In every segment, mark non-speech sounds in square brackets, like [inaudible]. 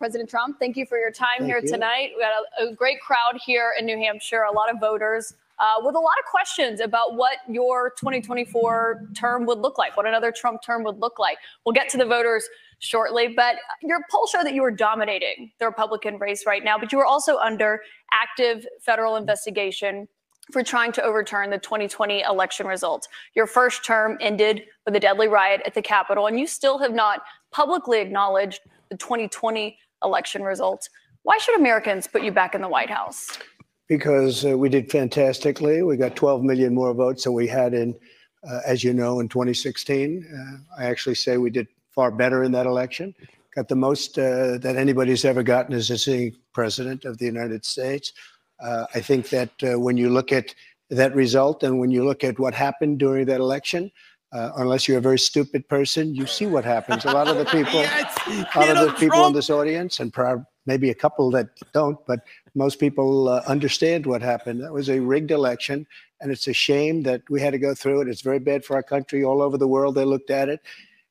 President Trump, thank you for your time Thank here you. tonight. We got a, a great crowd here in New Hampshire, a lot of voters uh, with a lot of questions about what your 2024 term would look like, what another Trump term would look like. We'll get to the voters shortly, but your poll showed that you were dominating the Republican race right now, but you were also under active federal investigation for trying to overturn the 2020 election results. Your first term ended with a deadly riot at the Capitol, and you still have not publicly acknowledged the 2020 election results. Why should Americans put you back in the White House? because uh, we did fantastically. We got 12 million more votes than we had in, uh, as you know, in 2016. Uh, I actually say we did far better in that election. Got the most uh, that anybody's ever gotten as a sitting president of the United States. Uh, I think that uh, when you look at that result and when you look at what happened during that election, uh, unless you're a very stupid person, you see what happens. A lot of the [laughs] people, a [laughs] lot of the people in this audience, and prob- maybe a couple that don't, but most people uh, understand what happened. That was a rigged election, and it's a shame that we had to go through it. It's very bad for our country. All over the world, they looked at it,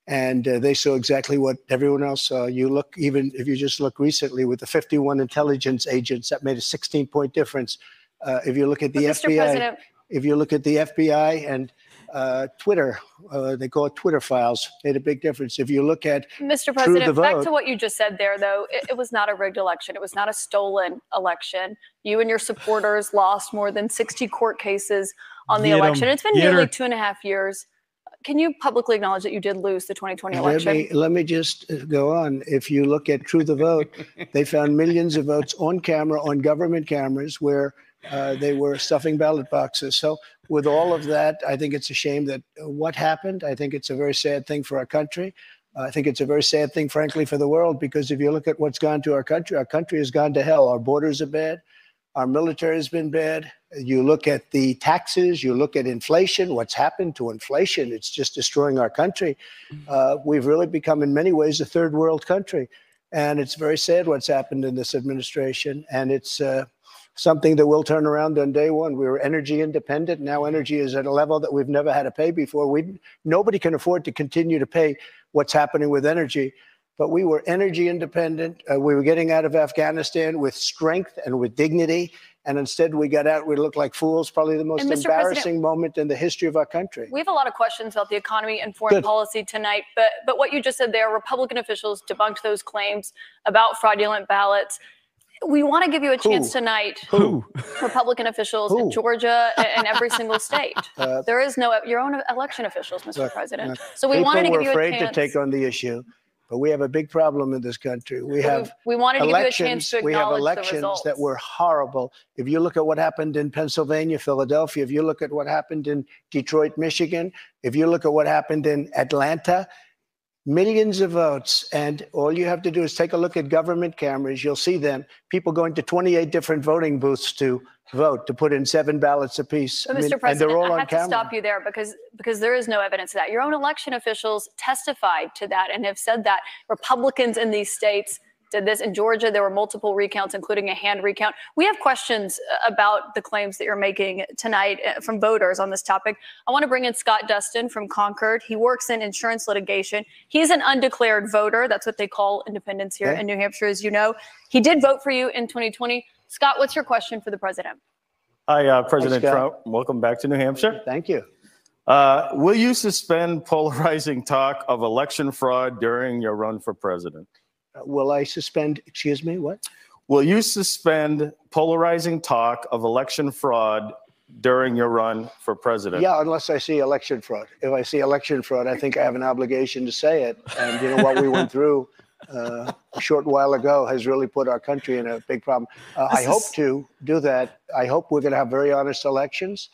and uh, they saw exactly what everyone else saw. You look, even if you just look recently with the 51 intelligence agents, that made a 16 point difference. Uh, if you look at the But FBI, if you look at the FBI and uh, Twitter, uh, they call it Twitter files, made a big difference. If you look at Mr. the President, back to what you just said there, though, it, it was not a rigged election. It was not a stolen election. You and your supporters lost more than 60 court cases on the Get 'em. election. It's been Get nearly her. two and a half years. Can you publicly acknowledge that you did lose the 2020 election? Let election? me, let me just uh, go on. If you look at True the Vote, they found millions of votes on camera, on government cameras, where uh, they were stuffing ballot boxes. So, with all of that, I think it's a shame that what happened. I think it's a very sad thing for our country. I think it's a very sad thing, frankly, for the world, because if you look at what's gone to our country, our country has gone to hell. Our borders are bad. Our military has been bad. You look at the taxes, you look at inflation, what's happened to inflation, it's just destroying our country. Uh, we've really become, in many ways, a third world country. And it's very sad what's happened in this administration. And it's uh, something that will turn around on day one. We were energy independent. Now energy is at a level that we've never had to pay before. We, nobody can afford to continue to pay what's happening with energy. But we were energy independent. Uh, we were getting out of Afghanistan with strength and with dignity. And instead, we got out. We looked like fools. Probably the most embarrassing President- moment in the history of our country. We have a lot of questions about the economy and foreign Good. policy tonight, but but what you just said there, Republican officials debunked those claims about fraudulent ballots. We want to give you a chance Who? tonight. Who? Republican officials in Georgia a- and every single [laughs] state. Uh, there is no your own election officials, Mr. Look, President. look, So we People wanted to were give you a chance. afraid to take on the issue, but we have a big problem in this country. We have we wanted to give you a chance elections. to We have acknowledge the elections that were horrible. If you look at what happened in Pennsylvania, Philadelphia, if you look at what happened in Detroit, Michigan, if you look at what happened in Atlanta, millions of votes. And all you have to do is take a look at government cameras. You'll see them. People going to 28 different voting booths to vote, to put in seven ballots apiece. But I mean, Mr. and President, they're all I have to stop you there because because there is no evidence of that. Your own election officials testified to that and have said that Republicans in these states did this. In Georgia, there were multiple recounts, including a hand recount. We have questions uh, about the claims that you're making tonight uh, from voters on this topic. I want to bring in Scott Dustin from Concord. He works in insurance litigation. He's an undeclared voter. That's what they call independents here Okay. in New Hampshire, as you know. He did vote for you in 2020. Scott, what's your question for the president? Hi, uh, President Scott. Trump. Welcome back to New Hampshire. Thank you. Uh, will you suspend polarizing talk of election fraud during your run for president? Will I suspend, excuse me, what? Will you suspend polarizing talk of election fraud during your run for president? Yeah, unless I see election fraud. If I see election fraud, I think I have an obligation to say it. And you know what we went through uh, a short while ago has really put our country in a big problem. Uh, I This hope to do that. I hope we're going to have very honest elections.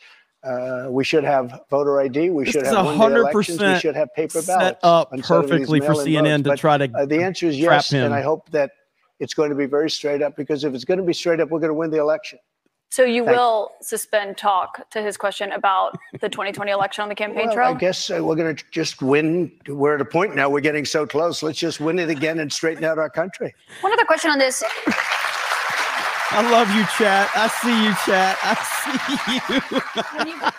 Uh, we should have voter ID. We This should is have 100% elections. We should have paper ballots set up instead of these perfectly for CNN votes. to But, try to uh, the answer is yes, him. and I hope that it's going to be very straight up because if it's going to be straight up, we're going to win the election. So you Thank- will suspend talk to his question about the 2020 election on the campaign Well, trail? I guess uh, we're going to just win. We're at a point now. We're getting so close. Let's just win it again and straighten out our country. One other question on this. I love you, chat. I see you, chat. I see you. When, you,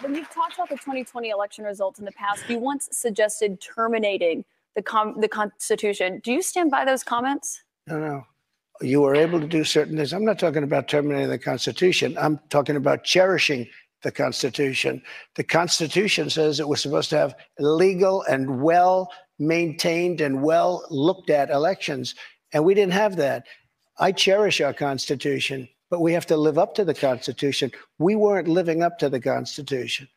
when you've talked about the 2020 election results in the past, you once suggested terminating the com- the Constitution. Do you stand by those comments? No, no. You were able to do certain things. I'm not talking about terminating the Constitution. I'm talking about cherishing the Constitution. The Constitution says that we're supposed to have legal and well maintained and well looked at elections. And we didn't have that. I cherish our Constitution, but we have to live up to the Constitution. We weren't living up to the Constitution.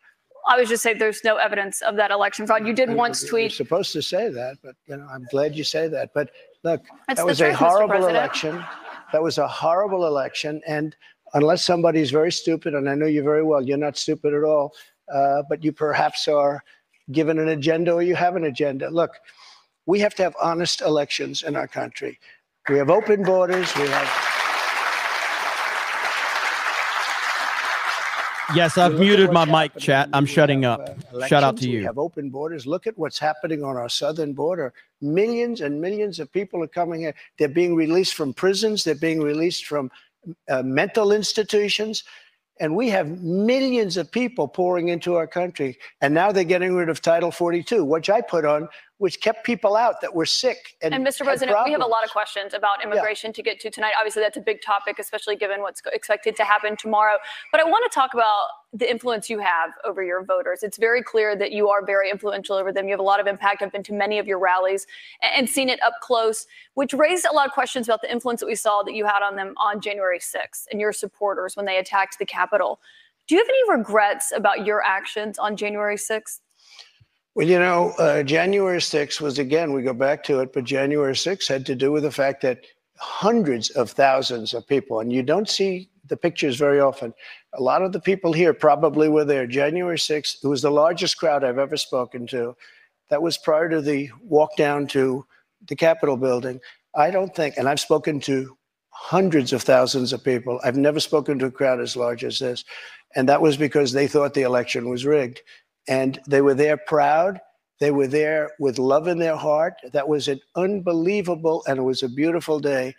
I was just saying there's no evidence of that election fraud. You did I- once You're tweet. supposed to say that, but you know, I'm glad you say that. But look, that was a truth, Mr. horrible election. That was a horrible election. And unless somebody's very stupid, and I know you very well, you're not stupid at all, uh, but you perhaps are given an agenda or you have an agenda. Look, we have to have honest elections in our country. We have open borders. We have. Yes, I've You look at muted my mic, chat. I'm shutting have, up. uh, Shout out to you. We have open borders. Look at what's happening on our southern border. Millions and millions of people are coming here. They're being released from prisons. They're being released from uh, mental institutions. And we have millions of people pouring into our country. And now they're getting rid of Title 42, which I put on, which kept people out that were sick. And, And Mr. President, we have a lot of questions about immigration to get to tonight. Obviously, that's a big topic, especially given what's expected to happen tomorrow. But I want to talk about the influence you have over your voters. It's very clear that you are very influential over them. You have a lot of impact. I've been to many of your rallies and seen it up close, which raised a lot of questions about the influence that we saw that you had on them on January 6th and your supporters when they attacked the Capitol. Do you have any regrets about your actions on January 6th? Well, you know, uh, January 6th was again, we go back to it, but January 6th had to do with the fact that hundreds of thousands of people, and you don't see the pictures very often. A lot of the people here probably were there. January 6th, it was the largest crowd I've ever spoken to. That was prior to the walk down to the Capitol building. I don't think, and I've spoken to hundreds of thousands of people. I've never spoken to a crowd as large as this. And that was because they thought the election was rigged and they were there proud. They were there with love in their heart. That was an unbelievable and it was a beautiful day.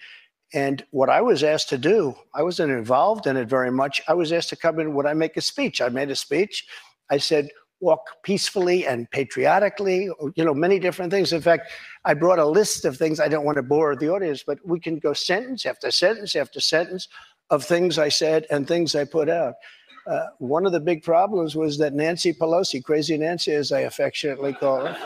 And what I was asked to do, I wasn't involved in it very much. I was asked to come in. Would I make a speech? I made a speech. I said, walk peacefully and patriotically, you know, many different things. In fact, I brought a list of things. I don't want to bore the audience, but we can go sentence after sentence after sentence of things I said and things I put out. Uh, one of the big problems was that Nancy Pelosi, Crazy Nancy, as I affectionately call her,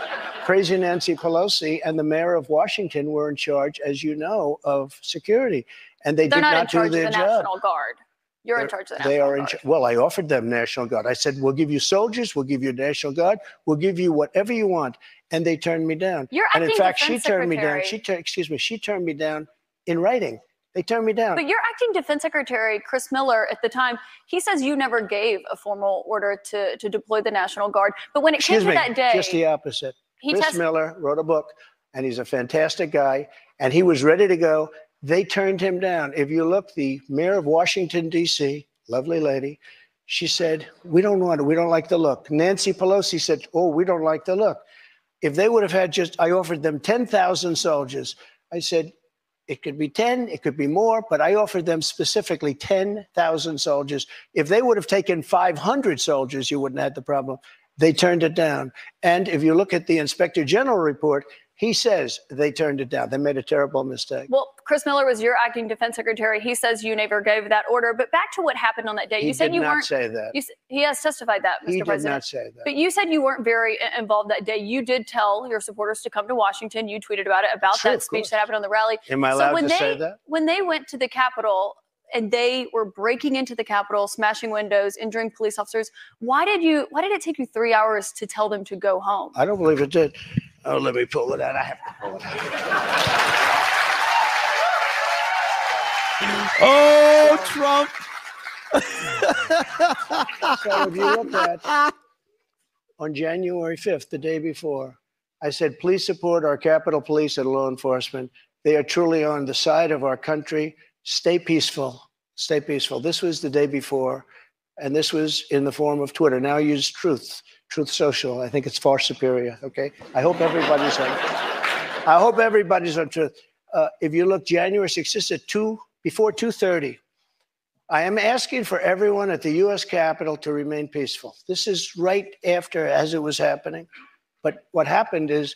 Crazy Nancy Pelosi and the mayor of Washington were in charge, as you know, of security, and they They're did not, not, in charge do of their the job. National Guard. You're in charge of the They National are in. Guard. ch- Well, I offered them National Guard. I said, "We'll give you soldiers. We'll give you National Guard. We'll give you whatever you want." And they turned me down. You're and in fact, she turned me down. She tur- excuse me. She turned me down in writing. They turned me down. But your acting defense secretary, Chris Miller, at the time, he says you never gave a formal order to, to deploy the National Guard. But when it excuse came me. to that day, Just the opposite. Chris tested. Miller wrote a book, and he's a fantastic guy, and he was ready to go. They turned him down. If you look, the mayor of Washington D.C., lovely lady, she said, "We don't want it. We don't like the look." Nancy Pelosi said, "Oh, we don't like the look." If they would have had just, I offered them ten thousand soldiers. I said, it could be 10, it could be more, but I offered them specifically 10,000 soldiers. If they would have taken 500 soldiers, you wouldn't have had the problem. They turned it down. And if you look at the inspector general report, he says they turned it down. They made a terrible mistake. Well, Chris Miller was your acting defense secretary. He says you never gave that order. But back to what happened on that day. he you said did you not weren't. say that. You, he has testified that, Mr. he did President. not say that. But you said you weren't very uh, involved that day. You did tell your supporters to come to Washington. You tweeted about it, about Sure, that speech that happened on the rally. Am I so allowed when to they say that? when they went to the Capitol and they were breaking into the Capitol, smashing windows, injuring police officers, why did you? Why did it take you three hours to tell them to go home? I don't believe it did. Oh, let me pull it out. I have to pull it out. Oh, Trump. So if you look at on January 5th, the day before, I said, please support our Capitol Police and law enforcement. They are truly on the side of our country. Stay peaceful. Stay peaceful. This was the day before, and this was in the form of Twitter. Now use Truth, Truth Social. I think it's far superior. Okay. I hope everybody's on. I hope everybody's on Truth. Uh, if you look, January 6th, is at two before 2:30. I am asking for everyone at the U.S. Capitol to remain peaceful. This is right after, as it was happening. But what happened is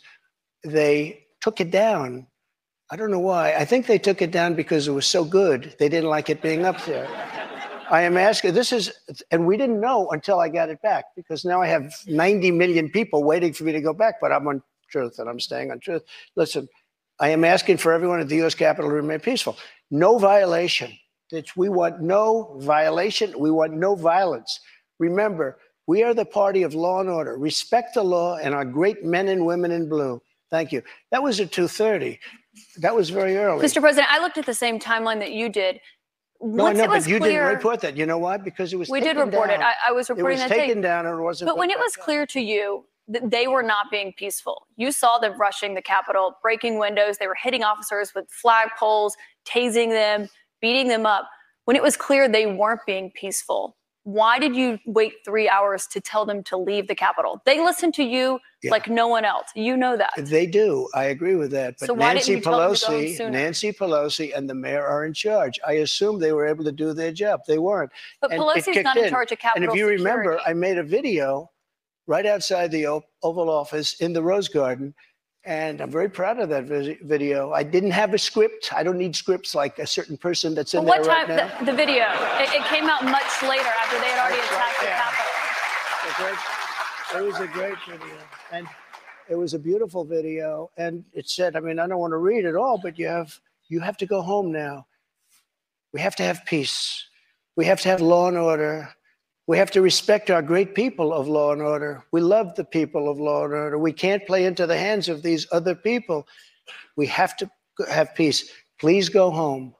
they took it down. I don't know why. I think they took it down because it was so good. They didn't like it being up there. I am asking, this is, and we didn't know until I got it back because now I have 90 million people waiting for me to go back, but I'm on truth and I'm staying on truth. Listen, I am asking for everyone at the U.S. Capitol to remain peaceful. No violation. It's, we want no violation. We want no violence. Remember, we are the party of law and order. Respect the law and our great men and women in blue. Thank you. That was at 2:30. That was very early. Mr. President, I looked at the same timeline that you did. No, no, it but you clear, didn't report that. You know why? Because it was we did taken report it. I, I was it reporting was that day. taken down and it wasn't. But when it was up. clear to you that they were not being peaceful, you saw them rushing the Capitol, breaking windows. They were hitting officers with flagpoles, tasing them, beating them up. When it was clear they weren't being peaceful, why did you wait three hours to tell them to leave the Capitol? They listen to you Yeah. like no one else. You know that. They do. I agree with that. But So Nancy you tell them to go Pelosi. Nancy Pelosi, and the mayor are in charge. I assume they were able to do their job. They weren't. But and Pelosi's not in in. charge of Capitol. And if you remember. I made a video right outside the O- Oval Office in the Rose Garden. And I'm very proud of that video. I didn't have a script. I don't need scripts like a certain person that's in But what there time? right now. The, the video. It, it came out much later after they had already That's right attacked the there. Capitol. It was a great video. And it was a beautiful video. And it said, I mean, I don't want to read it all, but you have you have to go home now. We have to have peace. We have to have law and order. We have to respect our great people of law and order. We love the people of law and order. We can't play into the hands of these other people. We have to have peace. Please go home.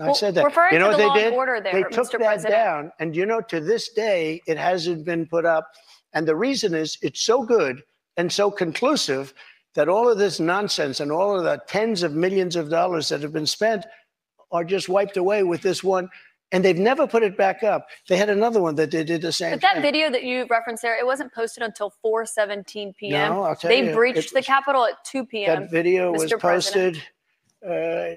I Well, said that. referring you know to what the they law and did? order there, they took Mr. that President. down, and you know, to this day, it hasn't been put up. And the reason is it's so good and so conclusive that all of this nonsense and all of the tens of millions of dollars that have been spent are just wiped away with this one. And they've never put it back up. They had another one that they did the same But that thing. video that you referenced there, it wasn't posted until 4:17 p.m. No, I'll tell they you, breached the Capitol at 2 p.m. that video was Mr. President. posted. Uh,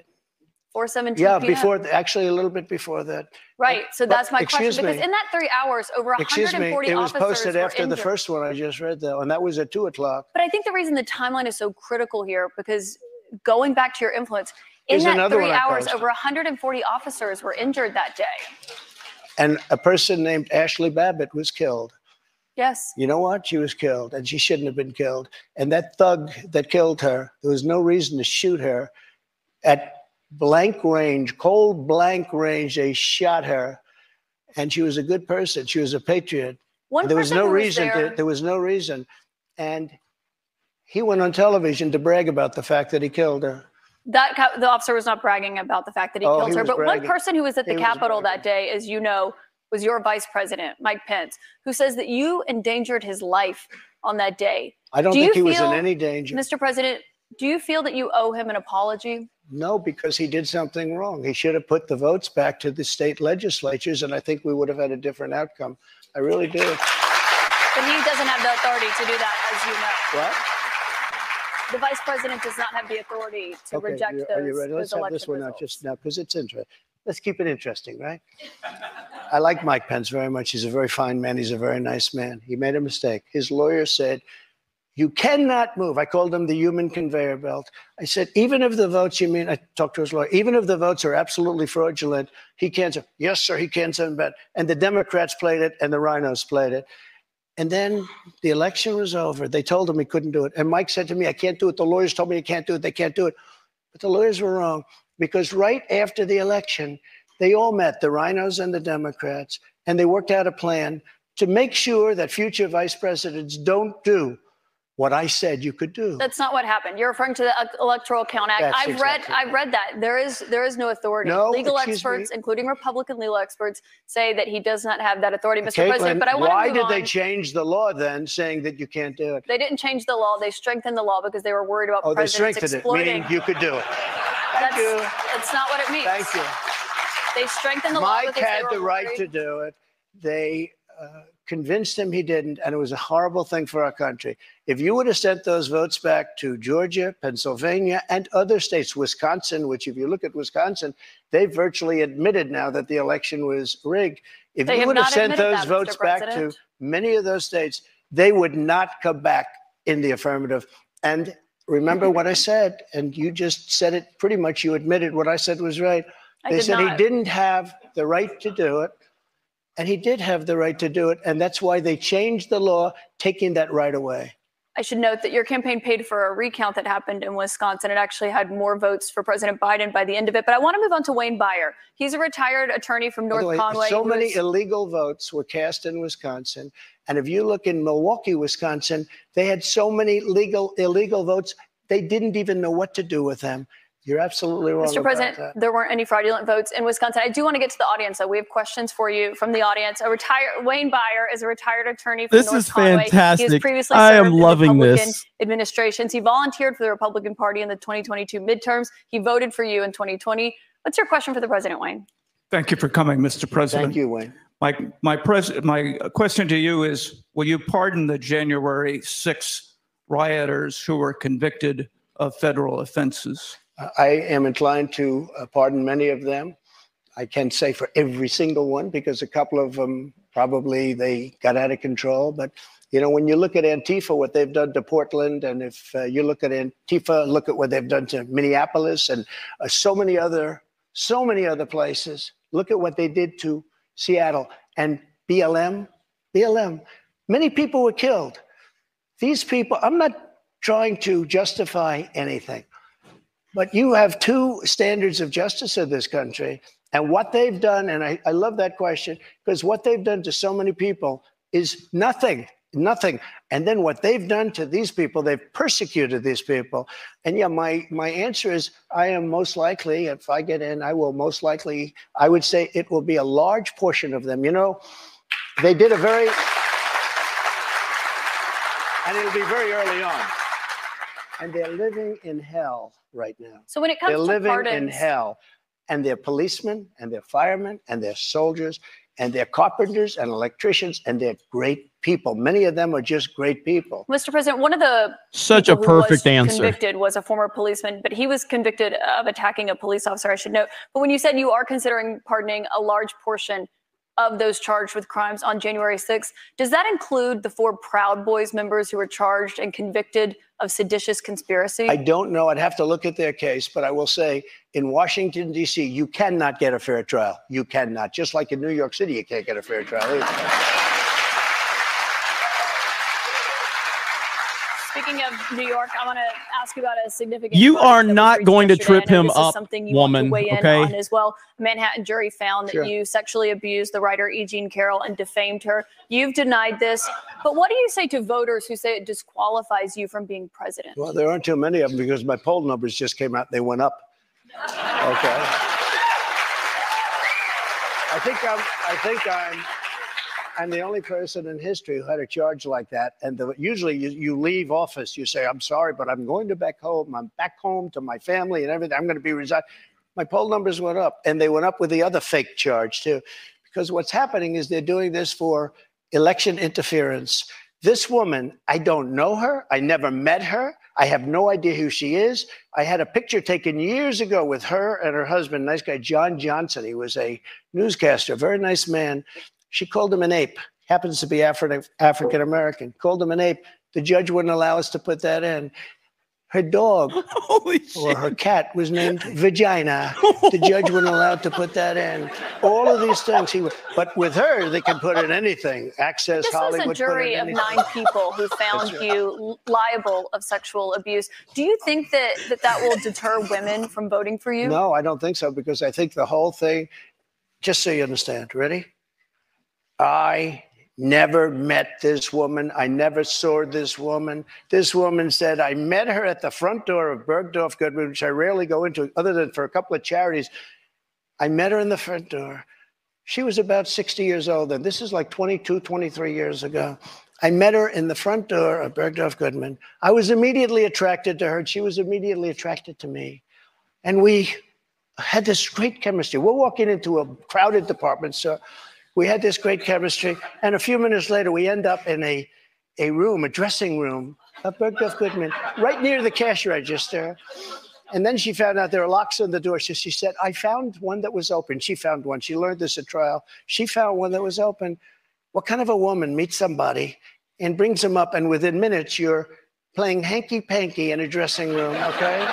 4:17 yeah, p.m. before actually a little bit before that. Right. So but- that's my question. excuse Because in that three hours, over Excuse me, 140 it was officers posted after the first one I just read, though, and that was at two o'clock. But I think the reason the timeline is so critical here because going back to your influence, in Here's that another three hours, over 140 officers were injured that day. And a person named Ashli Babbitt was killed. Yes. You know what? She was killed, and she shouldn't have been killed. And that thug that killed her, there was no reason to shoot her. At blank range, cold blank range, they shot her, and she was a good person. She was a patriot. One there was no reason. there, to, there was no reason, and he went on television to brag about the fact that he killed her. That the officer was not bragging about the fact that he Oh, killed he her. was But one bragging. person who was at the He was Capitol that day, as you know, was your vice president, Mike Pence, who says that you endangered his life on that day. I don't Do think he you was in feel- any danger. Mr. President, do you feel that you owe him an apology? No, because he did something wrong. He should have put the votes back to the state legislatures, and I think we would have had a different outcome. I really do. But he doesn't have the authority to do that, as you know. What? The vice president does not have the authority to Okay, reject those, are you ready? Let's those have this election one out results. just now because it's interesting. Let's keep it interesting, right? I like Mike Pence very much. He's a very fine man. He's a very nice man. He made a mistake. His lawyer said, You cannot move. I called him the human conveyor belt. I said, Even if the votes, you mean, I talked to his lawyer, even if the votes are absolutely fraudulent, he can't say, Yes, sir, he can't send back. And the Democrats played it and the RINOs played it. And then the election was over. They told him he couldn't do it. And Mike said to me, I can't do it. The lawyers told me I can't do it. They can't do it. But the lawyers were wrong because right after the election, they all met, the RINOs and the Democrats, and they worked out a plan to make sure that future vice presidents don't do what I said you could do. That's not what happened. You're referring to the Electoral Count Act. That's I've exactly read I've read that. There is there is no authority. No, legal experts, me. including Republican legal experts, say that he does not have that authority, Mr. President. But I want why to did they on. change the law then, saying that you can't do it? They didn't change the law. They strengthened the law because they were worried about Oh, they presidents strengthened it, exploiting. meaning you could do it. Thank That's, you. that's not what it means. Thank you. They strengthened the law Mike because they had the right worried. to do it. They uh, convinced him he didn't, and it was a horrible thing for our country. If you would have sent those votes back to Georgia, Pennsylvania, and other states, Wisconsin, which, if you look at Wisconsin, they virtually admitted now that the election was rigged. If They you would have not sent those that, votes back to many of those states, they would not come back in the affirmative. And remember what I said, and you just said it pretty much. You admitted what I said was right. I They said he didn't have the right to do it, and he did have the right to do it, and that's why they changed the law, taking that right away. I should note that your campaign paid for a recount that happened in Wisconsin. It actually had more votes for President Biden by the end of it. But I want to move on to Wayne Byer. He's a retired attorney from North way, Conway. so many is- illegal votes were cast in Wisconsin, and if you look in Milwaukee, Wisconsin, they had so many legal illegal votes they didn't even know what to do with them. You're absolutely wrong. Mr. about President, that. there weren't any fraudulent votes in Wisconsin. I do want to get to the audience, though. We have questions for you from the audience. A retired Wayne Byer is a retired attorney from This North is Conway. He has fantastic. previously I am served in loving Republican this. administrations. He volunteered for the Republican Party in the 2022 midterms. He voted for you in 2020. What's your question for the president, Wayne? Thank you for coming, Mr. President. Thank you, Wayne. My, my, pres- my question to you is, will you pardon the January 6 rioters who were convicted of federal offenses? I am inclined to uh, pardon many of them. I can't say for every single one because a couple of them probably they got out of control. But you know, when you look at Antifa, what they've done to Portland, and if uh, you look at Antifa, look at what they've done to Minneapolis and uh, so many other, so many other places. Look at what they did to Seattle and BLM. BLM. Many people were killed. These people. I'm not trying to justify anything. But you have two standards of justice in this country. And what they've done, and I, I love that question, because what they've done to so many people is nothing, nothing. And then what they've done to these people, they've persecuted these people. And yeah, my, my answer is I am most likely, if I get in, I will most likely, I would say it will be a large portion of them. You know, they did a very, and it'll be very early on. And they're living in hell right now. So when it comes They're to living pardons, in hell. And they're policemen and they're firemen and they're soldiers and they're carpenters and electricians and they're great people. Many of them are just great people. Mr. President, one of the Such a people was perfect answer. Convicted was a former policeman, but he was convicted of attacking a police officer. I should note. But when you said you are considering pardoning a large portion of those charged with crimes on January 6th, does that include the four Proud Boys members who were charged and convicted of seditious conspiracy? I don't know. I'd have to look at their case, but I will say in Washington, D.C., you cannot get a fair trial. You cannot. Just like in New York City, you can't get a fair trial. either. Speaking of New York, I want to ask you about a significant. You are not going to trip him this is up, something you want woman, to weigh in okay? on as well. Manhattan jury found that Sure. you sexually abused the writer E. Jean Carroll and defamed her. You've denied this, but what do you say to voters who say it disqualifies you from being president? Well, there aren't too many of them because my poll numbers just came out. They went up. Okay. [laughs] I think I'm. I think I'm. I'm the only person in history who had a charge like that. And the, usually, you, you leave office, you say, "I'm sorry, but I'm going to back home. I'm back home to my family and everything. I'm going to be resigned." My poll numbers went up, and they went up with the other fake charge too, because what's happening is they're doing this for election interference. This woman, I don't know her. I never met her. I have no idea who she is. I had a picture taken years ago with her and her husband, nice guy, John Johnson. He was a newscaster, very nice man. She called him an ape, happens to be Afri- African American, called him an ape. The judge wouldn't allow us to put that in. Her dog [laughs] Holy or shit. her cat was named Vagina. The judge wouldn't allow to put that in. All of these things he would, but with her they can put in anything. Access This was Hollywood. a put in jury of nine people who found right. you liable of sexual abuse. Do you think that that, that will deter women from voting for you? No, I don't think so because I think the whole thing, just so you understand, ready? I never met this woman. I never saw this woman. This woman said, I met her at the front door of Bergdorf Goodman, which I rarely go into other than for a couple of charities. I met her in the front door. She was about 60 years old, and this is like 22, 23 years ago. I met her in the front door of Bergdorf Goodman. I was immediately attracted to her, and she was immediately attracted to me. And we had this great chemistry. We're walking into a crowded department store. We had this great chemistry. And a few minutes later, we end up in a, a room, a dressing room of Bergdorf Goodman, right near the cash register. And then she found out there are locks on the door. So she said, I found one that was open. She found one. She learned this at trial. She found one that was open. What kind of a woman meets somebody and brings them up, and within minutes, you're playing hanky panky in a dressing room. Okay.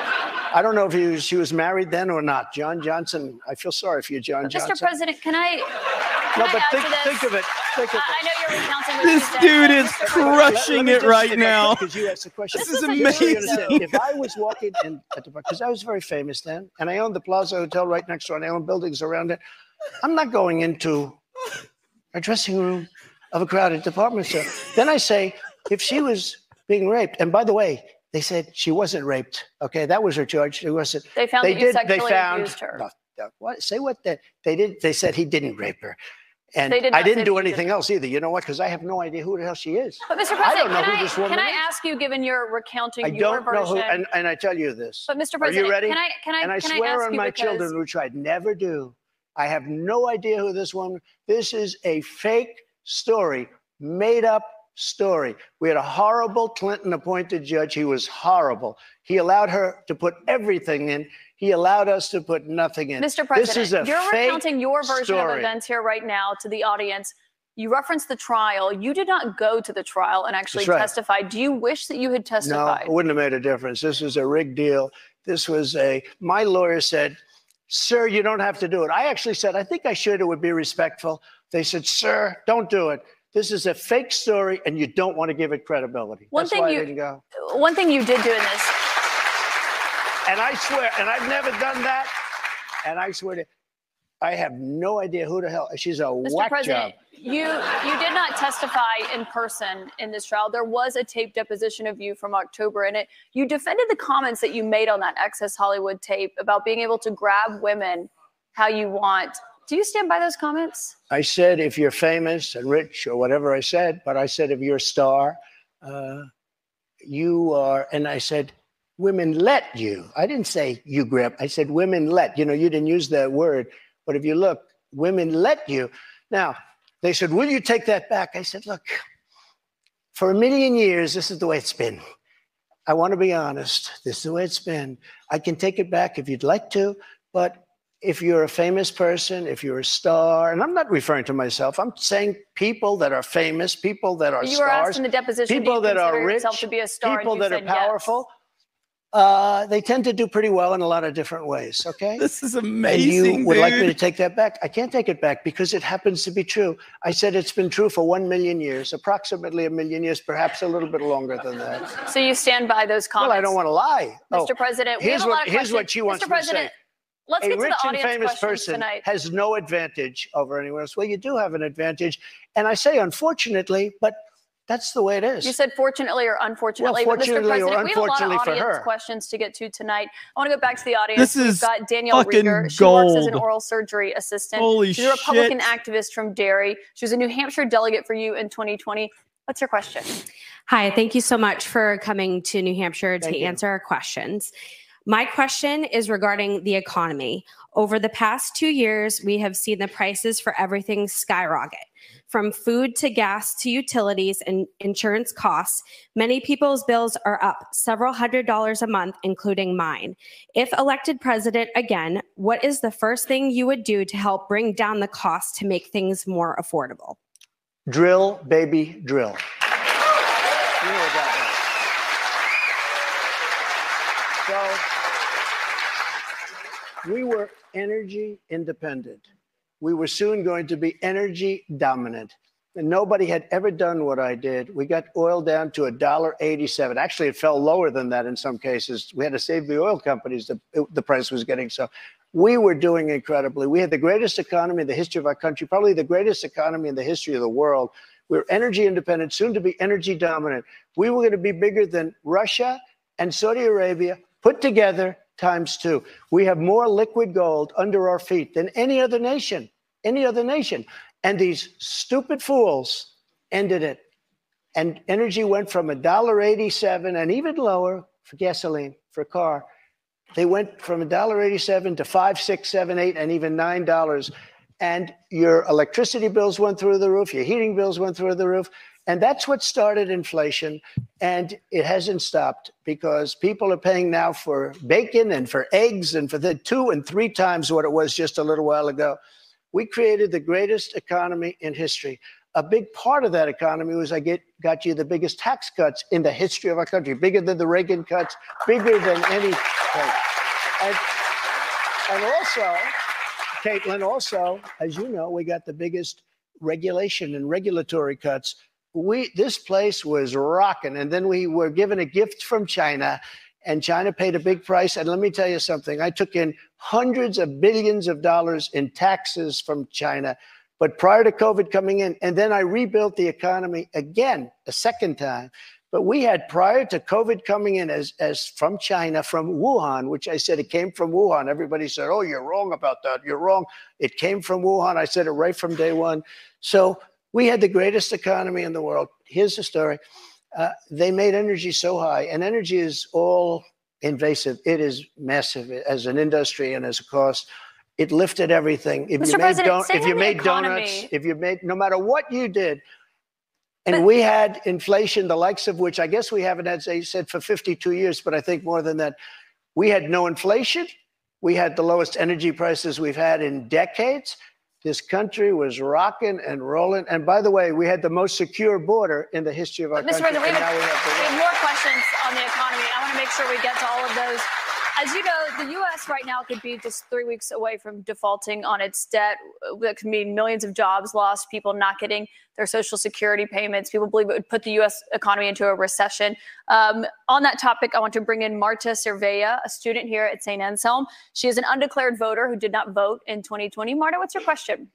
I don't know if he was, she was married then or not. John Johnson. I feel sorry for you, John Mr. Johnson. President, can I? No, but think, this? think of it. Think of I, I know you're recounting what This dude is Mr. President- crushing it right now. Because you asked the question. This is is a amazing. If I was walking in at the park, because I was very famous then, and I owned the Plaza Hotel right next door, and I owned buildings around it. I'm not going into a dressing room of a crowded department store. Then I say, if she was being raped, and by the way, they said she wasn't raped. Okay, that was her charge. It wasn't. They found they that you did. They sexually found. abused her. No, no, what? Say what? That they did. They said he didn't rape her. And did I didn't do anything else either. You know what? Because I have no idea who the hell she is. But Mr. President, I don't know can who I, this woman is. can I is. ask you, given your recounting I your don't know version? who, and, and I tell you this. but Mr. President, Are you ready? can I can I and I swear ask on my because children, which I'd never do. I have no idea who this woman. This is a fake story, made up story. We had a horrible Clinton appointed judge. He was horrible. He allowed her to put everything in. He allowed us to put nothing in. Mr. President, this is a you're recounting your version of events here right now to the audience. You referenced the trial. You did not go to the trial and actually right. testify. Do you wish that you had testified? No, it wouldn't have made a difference. This was a rigged deal. This was a, my lawyer said, Sir, you don't have to do it. I actually said, I think I should. It would be respectful. They said, Sir, don't do it. This is a fake story and you don't want to give it credibility. One That's thing you- I didn't go. One thing you did do in this, And I swear, and I've never done that. And I swear to, I have no idea who the hell. She's a Mr. whack President, job. you you did not testify in person in this trial. There was a tape deposition of you from October in it. You defended the comments that you made on that Access Hollywood tape about being able to grab women how you want. Do you stand by those comments? I said, if you're famous and rich or whatever I said, but I said, if you're a star, uh, you are, and I said, women let you. I didn't say you grip. I said, women let. You know, you didn't use that word, but if you look, women let you. Now, they said, will you take that back? I said, look, for a million years, this is the way it's been. I want to be honest. This is the way it's been. I can take it back if you'd like to, but if you're a famous person, if you're a star, and I'm not referring to myself, I'm saying people that are famous, people that are you were asked stars, in the deposition, people that are rich, to be a star? people that are powerful. yes. Powerful, uh, they tend to do pretty well in a lot of different ways. Okay. This is And amazing. you would like me to take that back? I can't take it back because it happens to be true. I said it's been true for one million years, approximately a million years, perhaps a little bit longer than that. So you stand by those comments? Well, I don't want to lie. Mr. Oh, President, we here's have a what- lot of here's what she wants Mr. me to say. President, let's a get to rich the and audience famous questions person tonight. has no advantage over anyone else. Well, you do have an advantage. And I say unfortunately, but that's the way it is. You said fortunately or unfortunately, Well, but Mr. fortunately or President, we have a lot of audience questions to get to tonight. I want to go back to the audience. This We've is got Danielle fucking Rieger. She works as an oral surgery assistant. Holy She's a Republican shit. activist from Derry. She was a New Hampshire delegate for you in 2020. What's your question? Hi, thank you so much for coming to New Hampshire to you. answer our questions. My question is regarding the economy. Over the past two years, we have seen the prices for everything skyrocket. From food to gas to utilities and insurance costs, many people's bills are up several hundred dollars a month, including mine. If elected president again, what is the first thing you would do to help bring down the cost to make things more affordable? drill, baby, drill. So we were energy independent. We were soon going to be energy dominant. And nobody had ever done what I did. We got oil down to $1.87. Actually, it fell lower than that in some cases. We had to save the oil companies. The, the price was getting so. We were doing incredibly. We had the greatest economy in the history of our country, probably the greatest economy in the history of the world. We were energy independent, soon to be energy dominant. We were going to be bigger than Russia and Saudi Arabia put together times two. We have more liquid gold under our feet than any other nation, any other nation. And these stupid fools ended it. And energy went from $1.87 and even lower for gasoline, for a car. They went from $1.87 to five, six, seven, eight, and even nine dollars. And your electricity bills went through the roof, your heating bills went through the roof. And that's what started inflation. And it hasn't stopped because people are paying now for bacon and for eggs and for the two and three times what it was just a little while ago. We created the greatest economy in history. a big part of that economy was I get got you the biggest tax cuts in the history of our country, bigger than the Reagan cuts, bigger than any. And, and also, Kaitlan, also, as you know, we got the biggest regulation and regulatory cuts. We this place was rocking, and then we were given a gift from China, and China paid a big price. And let me tell you something: I took in hundreds of billions of dollars in taxes from China. But prior to COVID coming in, and then I rebuilt the economy again a second time. But we had prior to COVID coming in as, as from China, from Wuhan, which I said it came from Wuhan. Everybody said, oh, you're wrong about that. You're wrong. It came from Wuhan. I said it right from day one. So we had the greatest economy in the world. Here's the story. Uh, they made energy so high, and energy is all invasive. It is massive as an industry and as a cost. It lifted everything. If Mr. you made, don- if you made donuts, if you made, no matter what you did, and But- we had inflation, the likes of which I guess we haven't, as I said, for 52 years, but I think more than that. We had no inflation. We had the lowest energy prices we've had in decades. This country was rocking and rolling. And by the way, we had the most secure border in the history of our Mr. country. President, we have, we have the we have worst. more questions on the economy. I want to make sure we get to all of those. As you know, the U.S. right now could be just three weeks away from defaulting on its debt. That could mean millions of jobs lost, people not getting their Social Security payments. People believe it would put the U.S. economy into a recession. Um, on that topic, I want to bring in Marta Cervella, a student here at St. Anselm. She is an undeclared voter who did not vote in 2020. Marta, what's your question?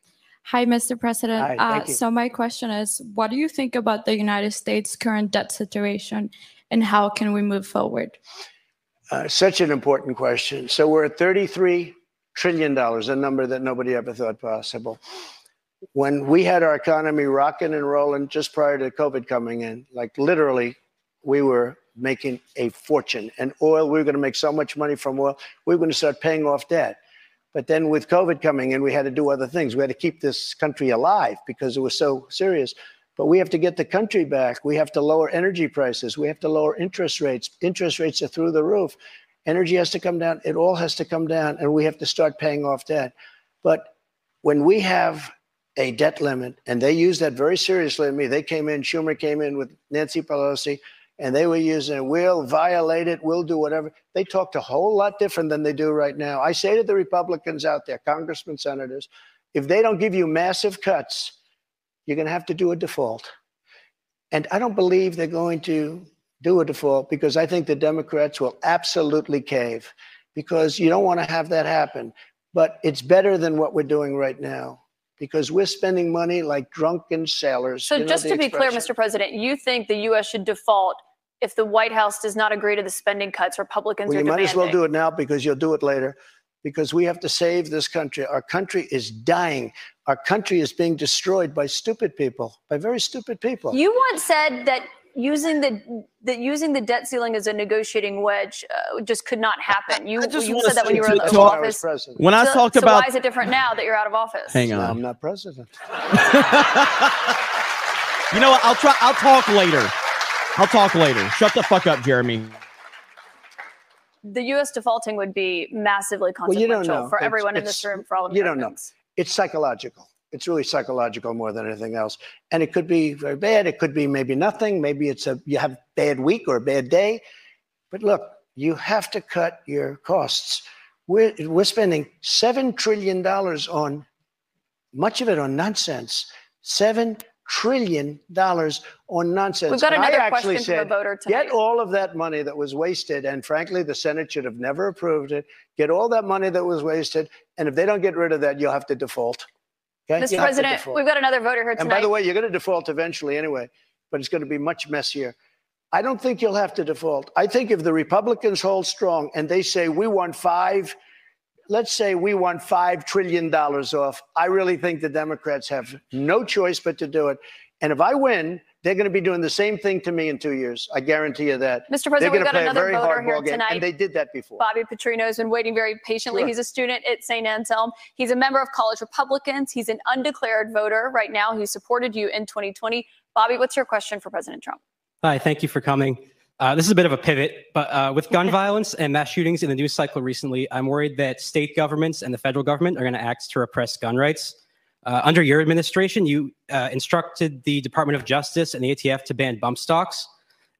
Hi, Mr. President. Hi, uh, you. so my question is, what do you think about the United States' current debt situation, and how can we move forward? Uh, such an important question. So we're at $33 trillion, a number that nobody ever thought possible. When we had our economy rocking and rolling just prior to COVID coming in, like literally, we were making a fortune. And oil, we were going to make so much money from oil, we were going to start paying off debt. But then with COVID coming in, we had to do other things. We had to keep this country alive because it was so serious. But we have to get the country back. We have to lower energy prices. We have to lower interest rates. Interest rates are through the roof. Energy has to come down. It all has to come down, and we have to start paying off debt. But when we have a debt limit, and they use that very seriously. I mean, they came in, Schumer came in with Nancy Pelosi, and they were using, it. we'll violate it, we'll do whatever. They talked a whole lot different than they do right now. I say to the Republicans out there, congressmen, senators, if they don't give you massive cuts, you're going to have to do a default. And I don't believe they're going to do a default because I think the Democrats will absolutely cave because you don't want to have that happen. But it's better than what we're doing right now because we're spending money like drunken sailors. So, You know just to be clear. Mr. President, you think the U.S. should default if the White House does not agree to the spending cuts Republicans Well, are you might as well do it now because you'll do it later. Because we have to save this country. Our country is dying. Our country is being destroyed by stupid people, by very stupid people. You once said that using the that using the debt ceiling as a negotiating wedge uh, just could not happen. You, I just you said that when you were in to the talk- I was office. president. When I so, talked so about, why is it different now that you're out of office? hang No, on. I'm not president. [laughs] You know what? I'll try. I'll talk later. I'll talk later. Shut the fuck up, Jeremy. The U.S. defaulting would be massively Well, consequential know. for It's- everyone in this room, for all of you don't know. It's psychological. It's really psychological more than anything else. And it could be very bad. It could be maybe nothing. Maybe it's a you have a bad week or a bad day. But look, you have to cut your costs. We're we're spending seven trillion dollars on much of it on nonsense. Seven trillion dollars on nonsense. We've got I another actually question from a voter tonight. Get all of that money that was wasted, and frankly, the Senate should have never approved it. Get all that money that was wasted, and if they don't get rid of that, you'll have to default. Okay? Mr. You'll President, we've got another voter here tonight. and by the way, you're going to default eventually anyway, but it's going to be much messier. I don't think you'll have to default. I think if the Republicans hold strong and they say we want five, let's say we want five trillion dollars off, I really think the Democrats have no choice but to do it. And if I win, they're going to be doing the same thing to me in two years. I guarantee you that. Mr. They're President, going we've to got play a another very voter hard here ball game, tonight. and they did that before. Bobby Petrino has been waiting very patiently. Sure. He's a student at St. Anselm. He's a member of College Republicans. He's an undeclared voter right now. He supported you in 2020. Bobby, what's your question for President Trump? Hi, thank you for coming. Uh, this is a bit of a pivot, but uh, with gun violence and mass shootings in the news cycle recently, I'm worried that state governments and the federal government are going to act to repress gun rights. Uh, under your administration, you uh, instructed the Department of Justice and the ATF to ban bump stocks.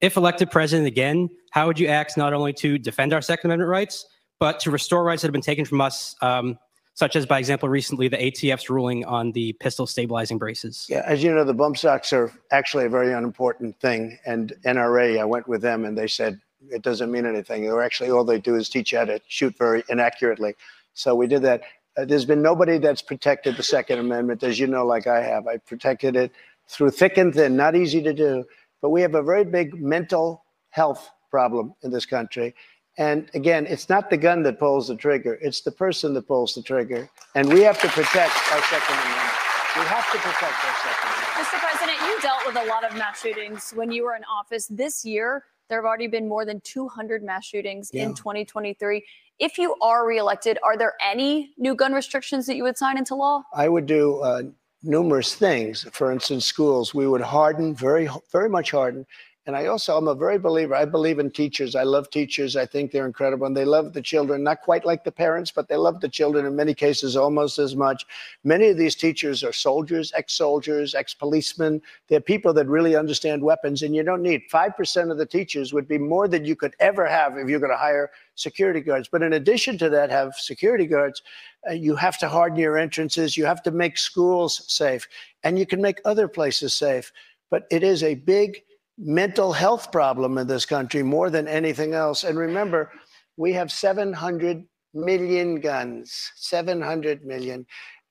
If elected president again, how would you act not only to defend our Second Amendment rights, but to restore rights that have been taken from us, um, such as, by example, recently the ATF's ruling on the pistol stabilizing braces? Yeah, as you know, the bump stocks are actually a very unimportant thing. And NRA, I went with them and they said it doesn't mean anything. They're actually all they do is teach you how to shoot very inaccurately. So we did that. Uh, there's been nobody that's protected the Second Amendment, as you know, like I have. I protected it through thick and thin, not easy to do. But we have a very big mental health problem in this country. And again, it's not the gun that pulls the trigger, it's the person that pulls the trigger. And we have to protect our Second Amendment. We have to protect our Second Amendment. Mr. President, you dealt with a lot of mass shootings when you were in office. This year, there have already been more than 200 mass shootings Yeah. in 2023. If you are reelected, are there any new gun restrictions that you would sign into law? I would do uh, numerous things. For instance, schools, we would harden, very, very much harden. And I also, I'm a very believer. I believe in teachers. I love teachers. I think they're incredible. And they love the children, not quite like the parents, but they love the children in many cases almost as much. Many of these teachers are soldiers, ex soldiers, ex policemen. They're people that really understand weapons. And you don't need 5% of the teachers would be more than you could ever have if you're going to hire security guards. But in addition to that, have security guards. Uh, you have to harden your entrances. You have to make schools safe, and you can make other places safe. But it is a big mental health problem in this country more than anything else. And remember, we have 700 million guns, 700 million.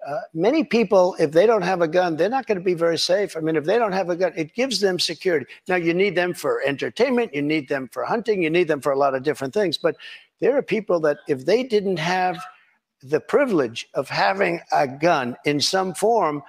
Uh, many people, if they don't have a gun, they're not going to be very safe. I mean, if they don't have a gun, it gives them security. Now, you need them for entertainment, you need them for hunting, you need them for a lot of different things. But there are people that, if they didn't have the privilege of having a gun in some form,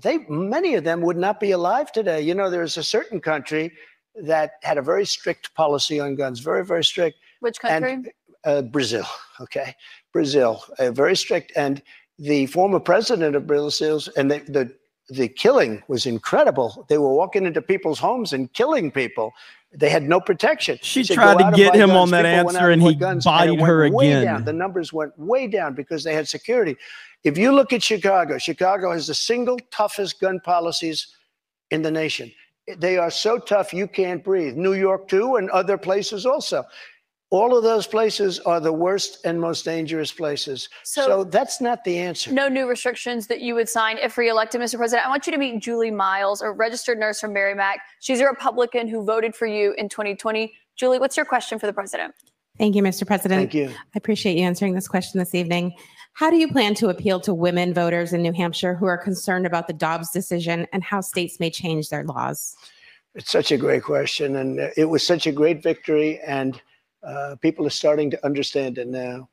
they many of them would not be alive today. You know, there's a certain country that had a very strict policy on guns, very, very strict. Which country? And uh, Brazil, okay, Brazil, uh, very strict. And the former president of Brazil, and the, the the killing was incredible. They were walking into people's homes and killing people. They had no protection. She He said, tried to get him guns." on that People answer and he guns, bodied went her again. down. The numbers went way down because they had security. If you look at Chicago, Chicago has the single toughest gun policies in the nation. They are so tough you can't breathe. New York too, and other places also. All of those places are the worst and most dangerous places. So- So, that's not the answer. No new restrictions that you would sign if reelected, Mr. President. I want you to meet Julie Miles, a registered nurse from Merrimack. She's a Republican who voted for you in 2020. Julie, what's your question for the president? Thank you, Mr. President. Thank you. I appreciate you answering this question this evening. How do you plan to appeal to women voters in New Hampshire who are concerned about the Dobbs decision and how states may change their laws? It's such a great question, and uh, it was such a great victory, and uh, people are starting to understand it now.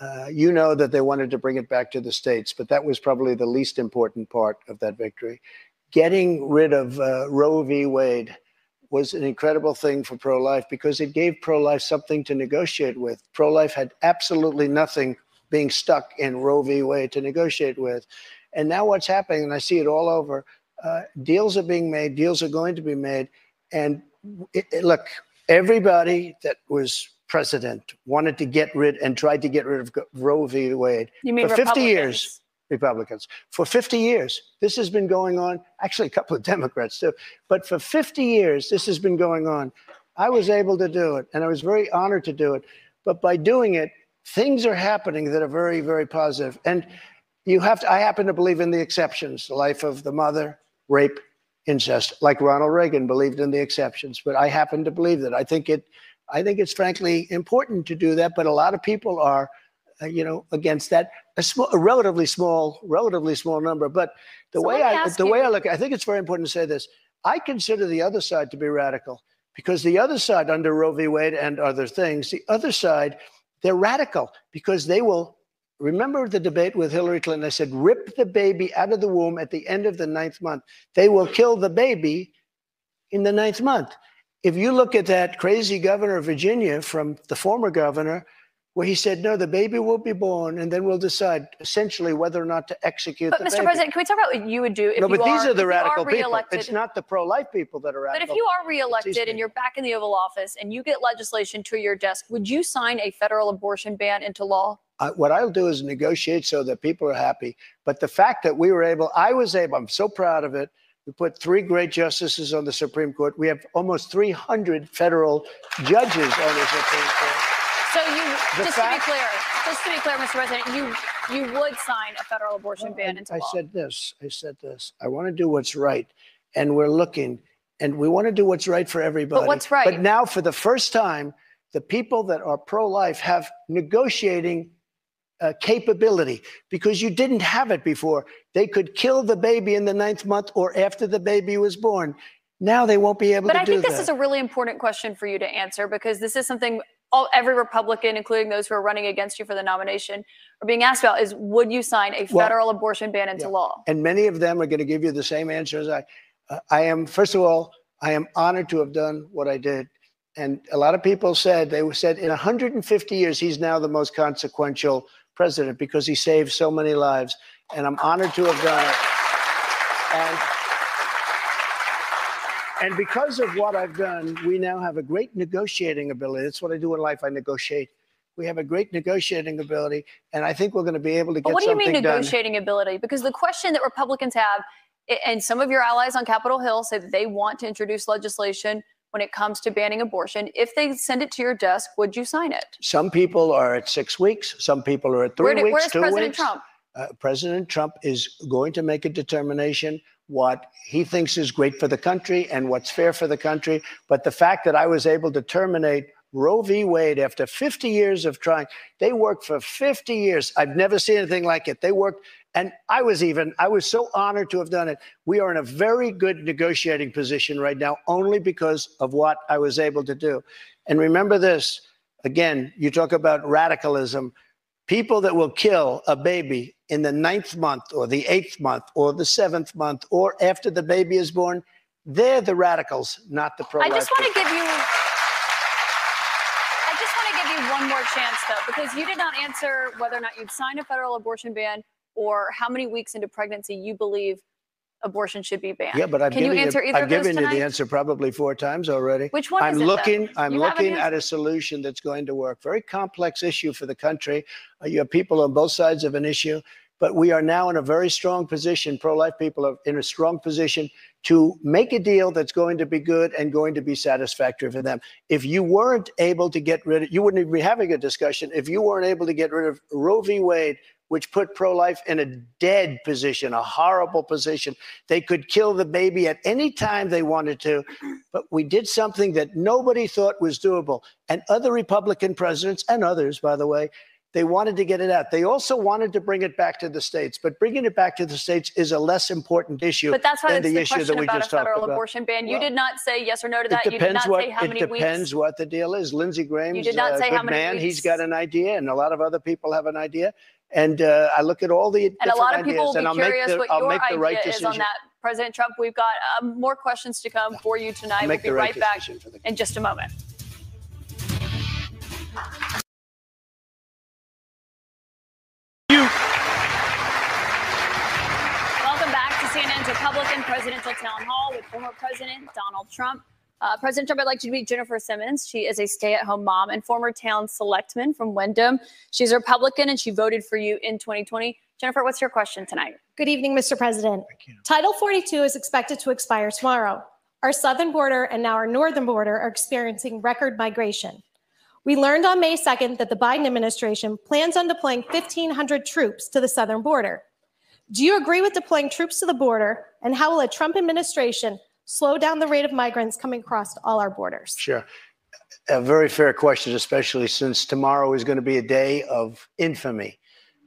Uh, you know that they wanted to bring it back to the states, but that was probably the least important part of that victory. Getting rid of uh, Roe v. Wade was an incredible thing for pro life because it gave pro life something to negotiate with. Pro life had absolutely nothing being stuck in Roe v. Wade to negotiate with. And now what's happening, and I see it all over, uh, deals are being made, deals are going to be made. And it, it- look, everybody that was president wanted to get rid and tried to get rid of Roe v. Wade You mean for 50 years. Republicans. For 50 years, this has been going on. Actually, a couple of [laughs] Democrats too. But for 50 years, this has been going on. I was able to do it, and I was very honored to do it. But by doing it, things are happening that are very, very positive. And you have to, I happen to believe in the exceptions the life of the mother, rape, incest, like Ronald Reagan believed in the exceptions. But I happen to believe that. I think it, I think it's frankly important to do that. But a lot of people are, uh, you know, against that. A, small, a relatively small, relatively small number. But the So way I, the way I look, I think it's very important to say this. I consider the other side to be radical because the other side, under Roe v. Wade and other things, the other side, they're radical because they will. Remember the debate with Hillary Clinton? I said, rip the baby out of the womb at the end of the ninth month. They will kill the baby in the ninth month. If you look at that crazy governor of Virginia from the former governor, where he said, no, the baby will be born, and then we'll decide essentially whether or not to execute But the Mr. baby. President, can we talk about what you would do if no, you but these are the if you radical people. reelected? It's not the pro-life people that are radical. But if you are reelected and you're back in the Oval Office and you get legislation to your desk, would you sign a federal abortion ban into law? I, what I'll do is negotiate so that people are happy. But the fact that we were able, I was able, I'm so proud of it. We put three great justices on the Supreme Court. We have almost 300 federal judges on the Supreme Court. So you, The just fact- to be clear, just to be clear, Mr. President, you you would sign a federal abortion ban into I said this. I said this. I want to do what's right, and we're looking, and we want to do what's right for everybody. But what's right? But now, for the first time, the people that are pro-life have negotiating uh, capability because you didn't have it before. They could kill the baby in the ninth month or after the baby was born. Now they won't be able to But to I do think this is a really important question for you to answer because this is something all, every Republican, including those who are running against you for the nomination, are being asked about: is would you sign a Well, federal abortion ban into yeah. law? and many of them are going to give you the same answer as I. Uh, I am, first of all, I am honored to have done what I did. And a lot of people said, they said in 150 years, he's now the most consequential president because he saved so many lives. And I'm honored to have done it. And, and because of what I've done, we now have a great negotiating ability. That's what I do in life. I negotiate. We have a great negotiating ability, and I think we're going to be able to But get what do you mean done. negotiating ability? Because the question that Republicans have, and some of your allies on Capitol Hill say that they want to introduce legislation when it comes to banning abortion. If they send it to your desk, would you sign it? Some people are at six weeks. Some people are at three Where do- weeks, where's two President weeks. Trump? Uh, President Trump is going to make a determination what he thinks is great for the country and what's fair for the country. But the fact that I was able to terminate Roe v. Wade after 50 years of trying, they worked for 50 years. I've never seen anything like it. They worked, and I was even, I was so honored to have done it. We are in a very good negotiating position right now, only because of what I was able to do. And remember this again, you talk about radicalism people that will kill a baby in the ninth month or the eighth month or the seventh month or after the baby is born, they're the radicals, not the pro I just want to give you. I just want to give you one more chance, though, because you did not answer whether or not you'd sign a federal abortion ban or how many weeks into pregnancy you believe abortion should be banned. Yeah, but I've Can you given answer you, either I've given you the answer probably four times already. Which one I'm is it, though? looking. I'm You looking at a solution that's going to work. Very complex issue for the country. Uh, you have people on both sides of an issue, but we are now in a very strong position. Pro-life people are in a strong position to make a deal that's going to be good and going to be satisfactory for them. If you weren't able to get rid of, you wouldn't even be having a discussion. If you weren't able to get rid of Roe v. Wade, which put pro-life in a dead position, a horrible position. They could kill the baby at any time they wanted to, but we did something that nobody thought was doable. And other Republican presidents and others, by the way, they wanted to get it out. They also wanted to bring it back to the states, but bringing it back to the states is a less important issue But that's why than the, the issue that we about a just talked federal about. abortion ban. You Well, did not say yes or no to It that. You did not what say how it many depends weeks. what the deal is. Lindsey Graham's did not a say good how many man. weeks. He's got an idea, and a lot of other people have an idea. And uh, I look at all the And a lot of people will be and I'll make curious the, what I'll your make the right idea is on that. President Trump, we've got um, more questions to come for you tonight. We'll be the right right back in just a moment. Welcome back to CNN's Republican Presidential Town Hall with former President Donald Trump. Uh, President Trump, I'd like you to meet Jennifer Simmons. She is a stay at home mom and former town selectman from Windham. She's a Republican and she voted for you in 2020. Jennifer, what's your question tonight? Good evening, Mr. President. Title 42 is expected to expire tomorrow. Our southern border and now our northern border are experiencing record migration. We learned on May 2nd that the Biden administration plans on deploying 1,500 troops to the southern border. Do you agree with deploying troops to the border? And how will a Trump administration slow down the rate of migrants coming across all our borders? Sure. A very fair question, especially since tomorrow is going to be a day of infamy.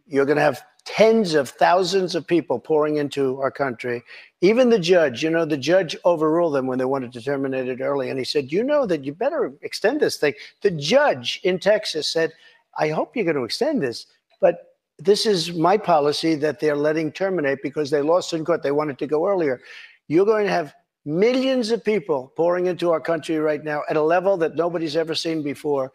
You're going to have tens of thousands of people pouring into our country. Even the judge, you know, the judge overruled them when they wanted to terminate it early. And he said, You know that you better extend this thing. The judge in Texas said, I hope you're going to extend this. But this is my policy that they're letting terminate because they lost in court. They wanted to go earlier. You're going to have millions of people pouring into our country right now at a level that nobody's ever seen before.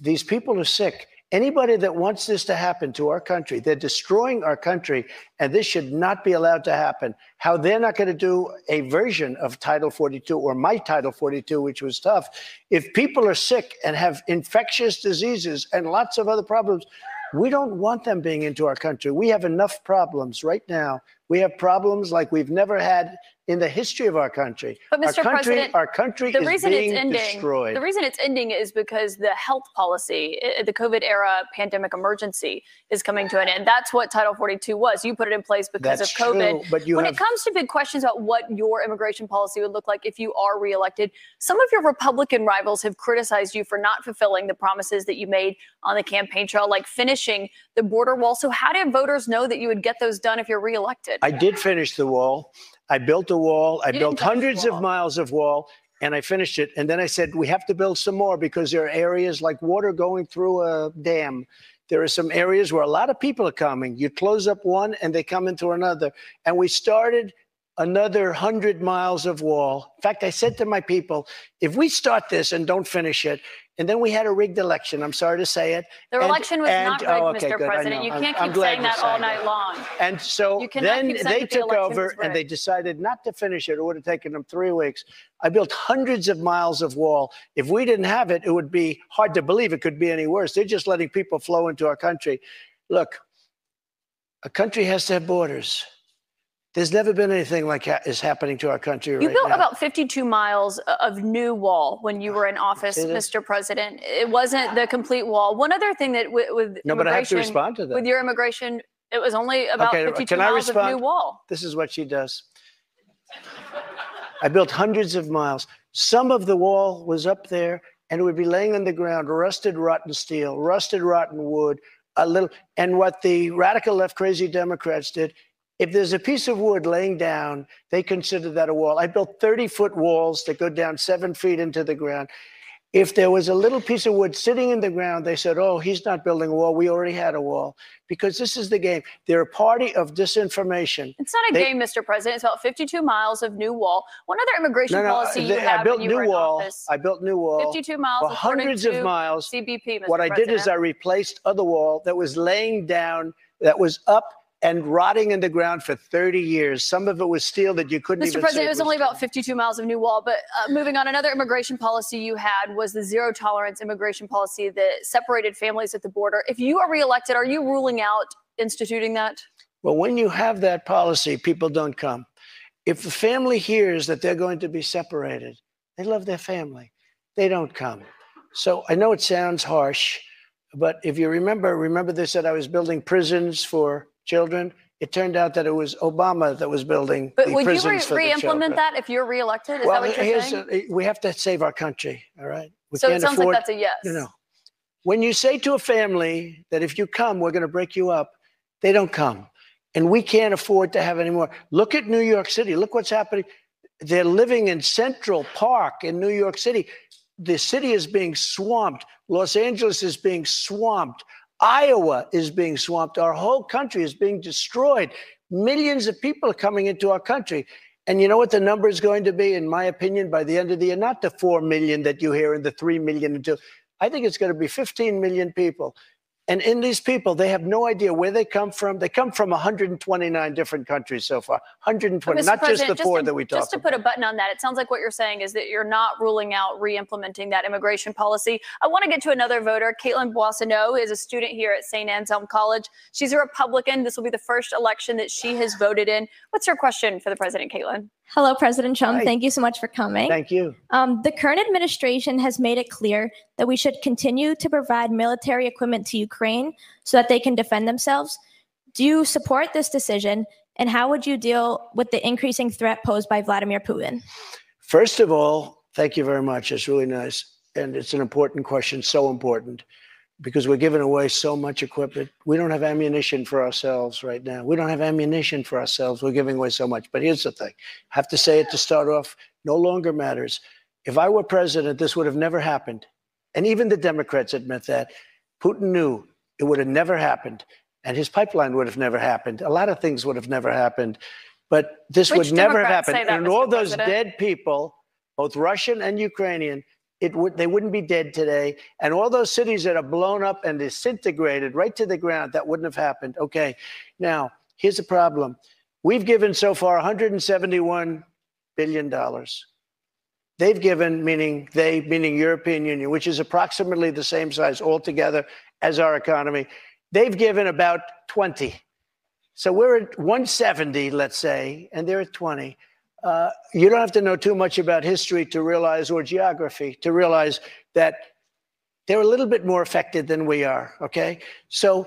These people are sick. Anybody that wants this to happen to our country, they're destroying our country, and this should not be allowed to happen. How they're not going to do a version of Title 42 or my Title 42, which was tough. If people are sick and have infectious diseases and lots of other problems, we don't want them being into our country. We have enough problems right now. We have problems like we've never had in the history of our country. But, our country, President, our country the is reason being it's ending, destroyed. the reason it's ending is because the health policy, the COVID era pandemic emergency, is coming to an end. That's what Title 42 was. You put it in place because That's of COVID. true, but when have- it comes to big questions about what your immigration policy would look like if you are reelected, some of your Republican rivals have criticized you for not fulfilling the promises that you made on the campaign trail, like finishing the border wall. So, how did voters know that you would get those done if you're reelected? I did finish the wall. I built a wall. I You didn't built hundreds wall. of miles of wall and I finished it. And then I said, we have to build some more because there are areas like water going through a dam. There are some areas where a lot of people are coming. You close up one and they come into another. And we started another 100 miles of wall. In fact, I said to my people, if we start this and don't finish it, and then we had a rigged election, I'm sorry to say it. The and- election was and- not rigged, oh, okay, Mr. good. President. You can't I'm keep glad saying that all night long. and so then they the took over and they decided not to finish it. It would have taken them three weeks. I built hundreds of miles of wall. If we didn't have it, it would be hard to believe it could be any worse. They're just letting people flow into our country. Look, a country has to have borders. There's never been anything like ha- is happening to our country You right built now. about 52 miles of new wall when you were in office. Mr. President. It wasn't the complete wall. One other thing that with, with no, but I have to immigration- respond to that. with your immigration, it was only about Okay, 52 can I miles of respond? new wall. This is what she does. I built hundreds of miles. Some of the wall was up there and it would be laying on the ground, rusted, rotten steel, rusted, rotten wood, a little. And what the radical left crazy Democrats did, if there's a piece of wood laying down, they consider that a wall. I built 30 foot walls that go down seven feet into the ground. If there was a little piece of wood sitting in the ground, they said, oh, he's not building a wall. We already had a wall. Because this is the game. They're a party of disinformation. It's not a They- game, Mr. President. It's about 52 miles of new wall. One other immigration No, no, policy you they- had I built when you were new in wall. office. I built new wall. 52 miles, for according hundreds of miles. CBP, Mr. What I did is I replaced other wall that was laying down, that was up and rotting in the ground for 30 years. Some of it was steel that you couldn't Mr. even President, it was only about 52 miles of new wall. But uh, moving on, another immigration policy you had was the zero tolerance immigration policy that separated families at the border. If you are reelected, are you ruling out instituting that? Well, when you have that policy, people don't come. If the family hears that they're going to be separated, they love their family. They don't come. So I know it sounds harsh, but if you remember, remember they said I was building prisons for children. It turned out that it was Obama that was building But the would you prisons re- for the re-implement that if you're reelected? Is well, that what you're saying? a- we have to save our country. All right. We so it sounds afford, like that's a yes. you know, when you say to a family that if you come, we're going to break you up, they don't come. And we can't afford to have any more. Look at New York City. Look what's happening. They're living in Central Park in New York City. The city is being swamped. Los Angeles is being swamped. Iowa is being swamped. Our whole country is being destroyed. Millions of people are coming into our country. And you know what the number is going to be, in my opinion, by the end of the year? Not the 4 million that you hear and the 3 million. and two. I think it's going to be 15 million people. And in these people, they have no idea where they come from. They come from 129 different countries so far. 120, Mr. not just the President, four to, that we talked about. Just to about. put a button on that, it sounds like what you're saying is that you're not ruling out re-implementing that immigration policy. I want to get to another voter. Caitlin Boissonneau is a student here at St. Anselm College. She's a Republican. This will be the first election that she has voted in. What's your question for the president, Caitlin? Hello, President Trump. Hi. Thank you so much for coming. Thank you. Um, the current administration has made it clear that we should continue to provide military equipment to Ukraine so that they can defend themselves. Do you support this decision? And how would you deal with the increasing threat posed by Vladimir Putin? First of all, thank you very much. It's really nice. And it's an important question, so important, because we're giving away so much equipment. We don't have ammunition for ourselves right now. We don't have ammunition for ourselves. We're giving away so much. But here's the thing I have to say it to start off no longer matters. If I were president, this would have never happened. And even the Democrats admit that. Putin knew it would have never happened. And his pipeline would have never happened. A lot of things would have never happened. But this Which would never have happened. that, and Mr. all those President? dead people, both Russian and Ukrainian, it would they wouldn't be dead today. And all those cities that are blown up and disintegrated right to the ground, that wouldn't have happened. Okay. Now, here's the problem. We've given so far 171 billion dollars. They've given, meaning they, meaning European Union, which is approximately the same size altogether as our economy. They've given about 20. So we're at 170, let's say, and they're at 20. Uh, you don't have to know too much about history to realize, or geography, to realize that they're a little bit more affected than we are. Okay. So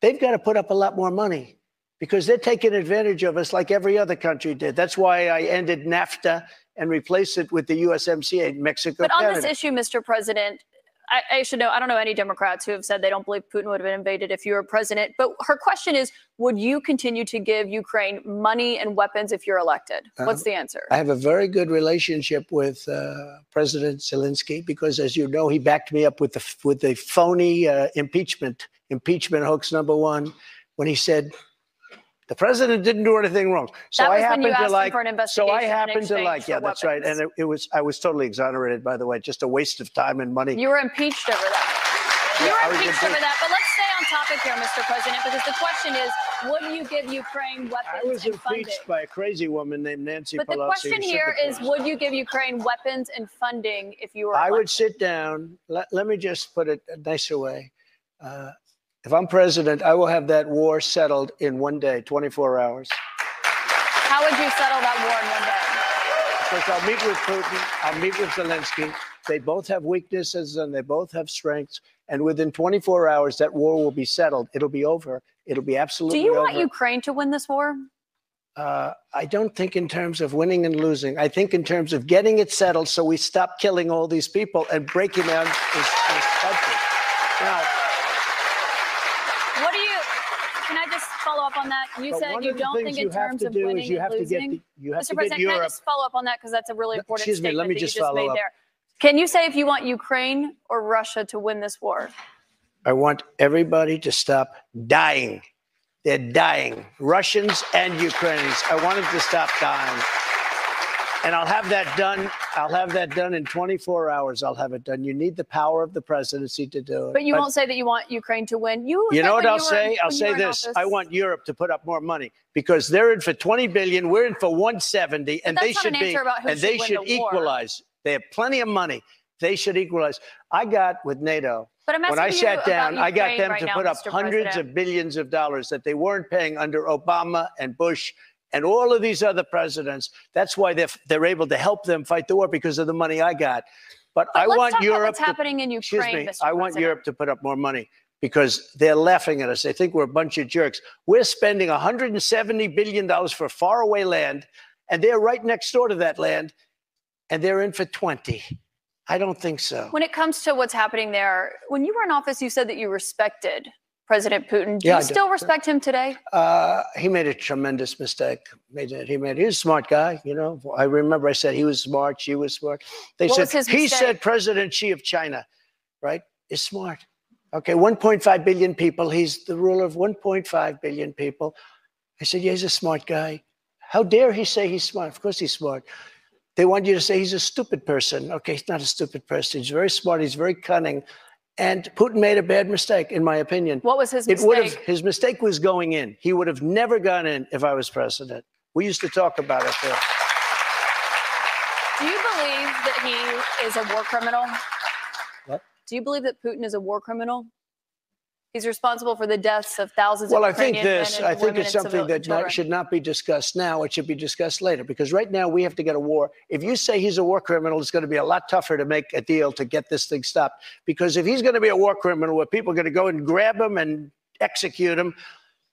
they've got to put up a lot more money because they're taking advantage of us like every other country did. That's why I ended NAFTA and replaced it with the USMCA, Mexico. But on Canada. this issue, Mr. President, I, I, should know, I don't know any Democrats who have said they don't believe Putin would have been invaded if you were president. But her question is Would you continue to give Ukraine money and weapons if you're elected? What's Um, the answer? I have a very good relationship with uh, President Zelensky because, as you know, he backed me up with the with the phony uh, impeachment impeachment hoax number one when he said the president didn't do anything wrong. So That I was when happen you to like. for an so I investigation in happen to like. Yeah, that's right. And it, it was I was totally exonerated. By the way, just a waste of time and money. You were impeached over that. You Yeah, were was impeached over that. But let's stay on topic here, Mr. President, because the question is Would you give Ukraine weapons I was and funding? impeached by a crazy woman named Nancy But the question here is. Would you give Ukraine weapons and funding if you were I elected? would sit down. Let, let me just put it a nicer way. Uh, if I'm president, I will have that war settled in one day, 24 hours. How would you settle that war in one day? Because I'll meet with Putin, I'll meet with Zelensky. They both have weaknesses and they both have strengths. And within 24 hours, that war will be settled. It'll be over. It'll be absolutely. Do you over. want Ukraine to win this war? Uh, I don't think in terms of winning and losing. I think in terms of getting it settled so we stop killing all these people and breaking down this, this country. Now, What do you? Can I just follow up on that? You But said one you of the don't things think you in have terms to of do is winning you and have to get losing. the- you have Mr. to get President, can I Europe- just follow up on that because that's a really important excuse me, statement let me that just you just follow made up. there. Can you say if you want Ukraine or Russia to win this war? I want everybody to stop dying. They're dying, Russians and Ukrainians. I want them to stop dying. And I'll have that done. I'll have that done in 24 hours. I'll have it done. You need the power of the presidency to do it. But you won't say that you want Ukraine to win. You. You know what I'll say? I'll say this. I want Europe to put up more money because they're in for 20 billion. We're in for 170, and they should an be and should they should the war. equalize. They have plenty of money. They should equalize. I got with NATO. But I'm when I sat down, I got them right to now, put up Mr. hundreds President. of billions of dollars that they weren't paying under Obama and Bush and all of these other presidents. That's why they're they're able to help them fight the war because of the money I got. But, But I want Europe. what's to- happening in Ukraine? excuse me. Mr. I want Europe to put up more money because they're laughing at us. They think we're a bunch of jerks. We're spending 170 billion dollars for faraway land, and they're right next door to that land, and they're in for 20. I don't think so. When it comes to what's happening there, when you were in office, you said that you respected President Putin. Do Yeah, you still respect him today? Uh, he made a tremendous mistake. Made it. He made. He was a smart guy. You know. I remember I said he was smart. She was smart. They What said was his he said President Xi of China, right, is smart. Okay, 1.5 billion people. He's the ruler of 1.5 billion people. I said, yeah, he's a smart guy. How dare he say he's smart? Of course he's smart. They want you to say he's a stupid person. Okay, he's not a stupid person. He's very smart. He's very cunning. And Putin made a bad mistake, in my opinion. What was his mistake? It would have his mistake was going in. He would have never gone in if I was president. We used to talk about it there. Do you believe that he is a war criminal? What? Do you believe that Putin is a war criminal? He's responsible for the deaths of thousands Well, of I think this, I think it's something that not, should not be discussed now. It should be discussed later because right now we have to get a war. If you say he's a war criminal, it's going to be a lot tougher to make a deal to get this thing stopped. Because if he's going to be a war criminal, where people are going to go and grab him and execute him,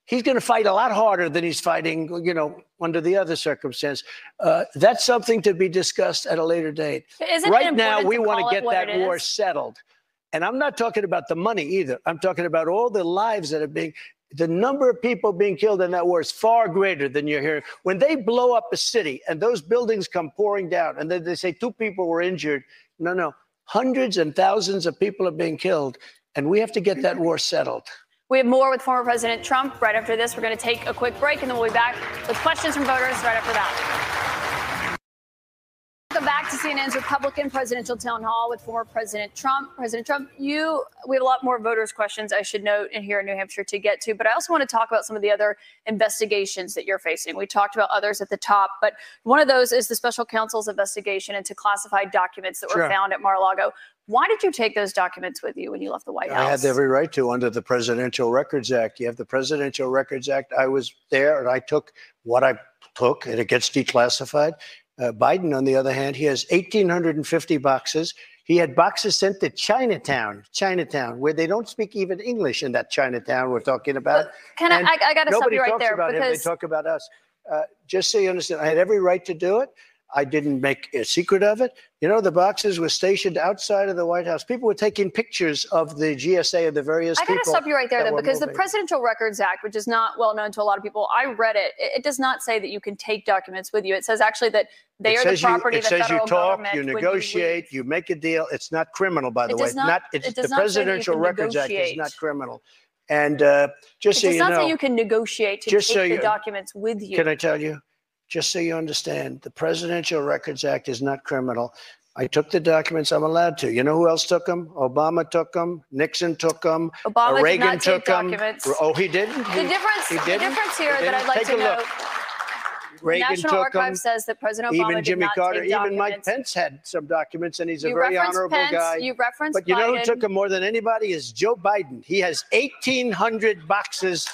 he's going to fight a lot harder than he's fighting, you know, under the other circumstance. Uh, that's something to be discussed at a later date. Isn't right now, we want to get that war settled. And I'm not talking about the money either. I'm talking about all the lives that are being, the number of people being killed in that war is far greater than you're hearing. When they blow up a city and those buildings come pouring down and then they say two people were injured, no, no, hundreds and thousands of people are being killed. And we have to get that war settled. We have more with former President Trump right after this. We're going to take a quick break and then we'll be back with questions from voters right after that. Welcome back to CNN's Republican presidential town hall with former President Trump. President Trump, you we have a lot more voters' questions I should note in here in New Hampshire to get to, but I also want to talk about some of the other investigations that you're facing. We talked about others at the top, but one of those is the special counsel's investigation into classified documents that were Sure. found at Mar-a-Lago. Why did you take those documents with you when you left the White House? I had every right to under the Presidential Records Act. You have the Presidential Records Act. I was there and I took what I took, and it gets declassified. Uh, Biden, on the other hand, he has 1,850 boxes. He had boxes sent to Chinatown, Chinatown, where they don't speak even English in that Chinatown we're talking about. Can I- And I- I gotta stop you right talks there about him, they talk about us. Uh, just so you understand, I had every right to do it. I didn't make a secret of it. You know, the boxes were stationed outside of the White House. People were taking pictures of the GSA of the various I got to stop you right there, though, because the. Presidential Records Act, which is not well known to a lot of people, I read it. It, does not say that you can take documents with you. It says actually that they it are the says you, property it of the says you talk, government. you negotiate, you, make a deal. It's not criminal, by the It way. does not- it's it does the not Presidential Records Act is not criminal. And uh, just it so you not know, say you can negotiate to take so the documents with you. Can I tell you? Just so you understand, the Presidential Records Act is not criminal. I took the documents. I'm allowed to. You know who else took them? Obama took them. Nixon took them. Obama did Reagan not took take them. documents. Oh, he didn't. the difference, he didn't? difference here that? I'd like Take to a look. the Reagan National took Archive them. says that President Obama Even did Jimmy not Carter, even Mike. Pence had some documents, and he's a You very honorable Pence, guy. you referenced but you know who took them more than anybody is Joe Biden. He has 1,800 boxes,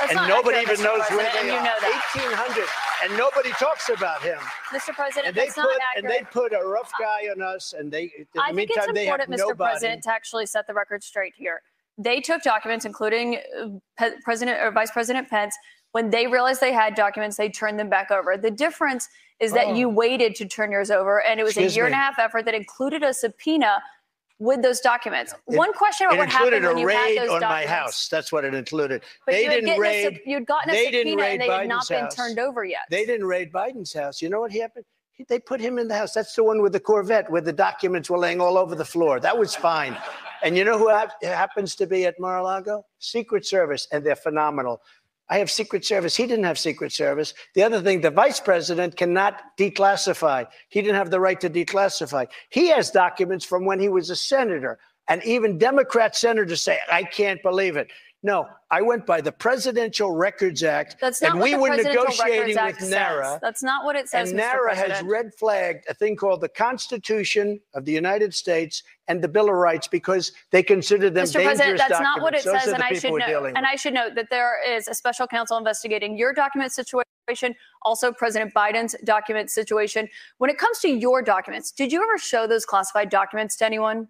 That's and nobody accurate, even knows where they and you are. know that. 1,800, and nobody talks about him. Mr. President, And they that's put not and they put a rough guy on us, and they. In the I think meantime, it's they important, Mr. nobody. President, to actually set the record straight here. They took documents, including uh, President or Vice President Pence. When they realized they had documents, they turned them back over. The difference is that Oh. you waited to turn yours over, and it was Excuse a year and a half effort that included a subpoena with those documents. It- One question about what happened when a you had raid those on my house. That's what it included. But they you didn't a raid. sub- you'd gotten a subpoena and they had not Biden's been house. turned over yet. They didn't raid Biden's house. You know what happened? He- They put him in the house. That's the one with the Corvette where the documents were laying all over the floor. That was fine. And you know who hap- happens to be at Mar-a-Lago? Secret Service, and they're phenomenal. I have Secret Service. He didn't have Secret Service. The other thing, the vice president cannot declassify. He didn't have the right to declassify. He has documents from when he was a senator. And even Democrat senators say, I can't believe it. No, I went by the Presidential Records Act. That's not and what we the were Presidential negotiating Records with Act NARA. says. That's not what it says, And Mr. NARA has President. red flagged a thing called the Constitution of the United States and the Bill of Rights because they consider them Mr. dangerous President, that's documents. not what it Those says, and I should know. And. I should note that there is a special counsel investigating your document situation, also President Biden's document situation. When it comes to your documents, did you ever show those classified documents to anyone?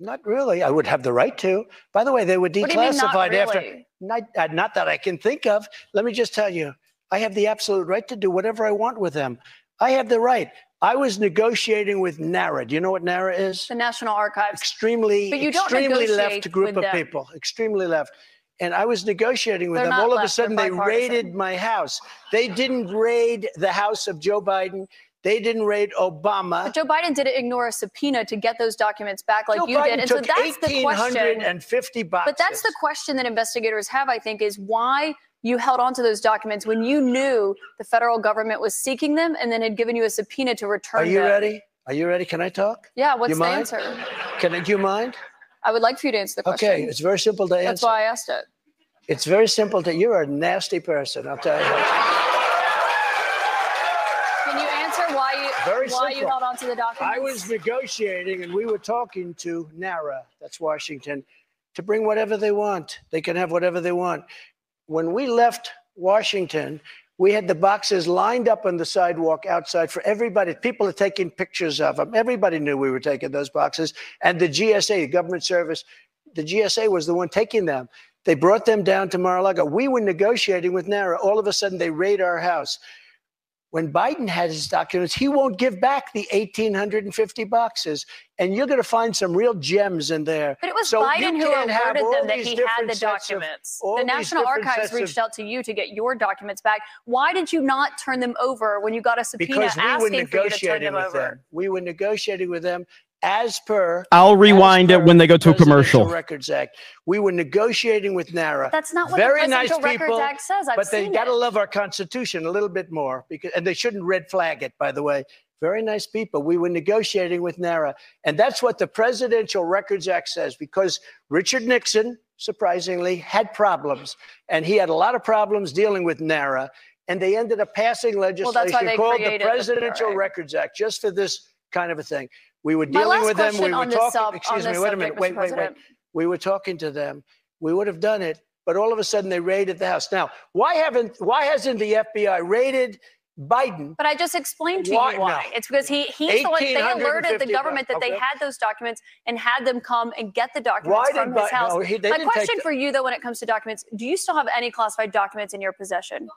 Not really. I would have the right to. By the way, they were What do you mean, not declassified after. really? Not, uh, not that I can think of. Let me just tell you, I have the absolute right to do whatever I want with them. I have the right. I was negotiating with NARA. Do you know what NARA is? The National Archives. Extremely, But you don't extremely left group of them. people. Extremely left. And I was negotiating with They're them. All of a sudden, they raided my house. They didn't raid the house of Joe Biden. They didn't raid Obama. But Joe Biden didn't ignore a subpoena to get those documents back like Joe you Biden did. And so that's the question. 1,850 boxes. But that's the question that investigators have, I think, is why you held on to those documents when you knew the federal government was seeking them and then had given you a subpoena to return them. Are you them. ready? Are you ready? Can I talk? Yeah, what's You the mind? answer? Can I, do you mind? I would like for you to answer the question. Okay, it's very simple to answer. That's why I asked it. It's very simple to. You're a nasty person. I'll tell you answer why you Very why you simple. held on to the documents? I was negotiating, and we were talking to NARA. That's Washington, to bring whatever they want. They can have whatever they want. When we left Washington, we had the boxes lined up on the sidewalk outside for everybody. People are taking pictures of them. Everybody knew we were taking those boxes. And the GSA, the government service, the GSA was the one taking them. They brought them down to Mar-a-Lago. We were negotiating with NARA. All of a sudden, they raid our house. When Biden had his documents, he won't give back the 1,850 boxes. And you're going to find some real gems in there. But it was So Biden who alerted them that he had the sets of- documents. The National Archives reached out to you to get your documents back. Why did you not turn them over when you got a subpoena because we asking for you to turn them with over? them. We were negotiating with them as per. I'll as rewind it when they go to a commercial. Records Act. We were negotiating with NARA. That's not what Very the nice Presidential people, Records Act says. I've but they got to love our Constitution a little bit more because, and they shouldn't red flag it, by the way. very nice people. We were negotiating with NARA. And that's what the Presidential Records Act says because Richard Nixon, surprisingly, had problems. And he had a lot of problems dealing with NARA. And they ended up passing Well, that's why legislation they called the created the Presidential Records Act just for this kind of a thing. We were dealing with them. We were talking. sub- excuse me. Wait a minute. Wait, wait, wait. We were talking to them. We would have done it, but all of a sudden they raided the house. Now, why haven't? Why hasn't the FBI raided Biden? But I just explained to Why? you why. No. It's because he he's the one they alerted the government that they had those documents and had them come and get the documents Why from his house. no, he- My question for you though when it comes to documents, do you still have any classified documents in your possession?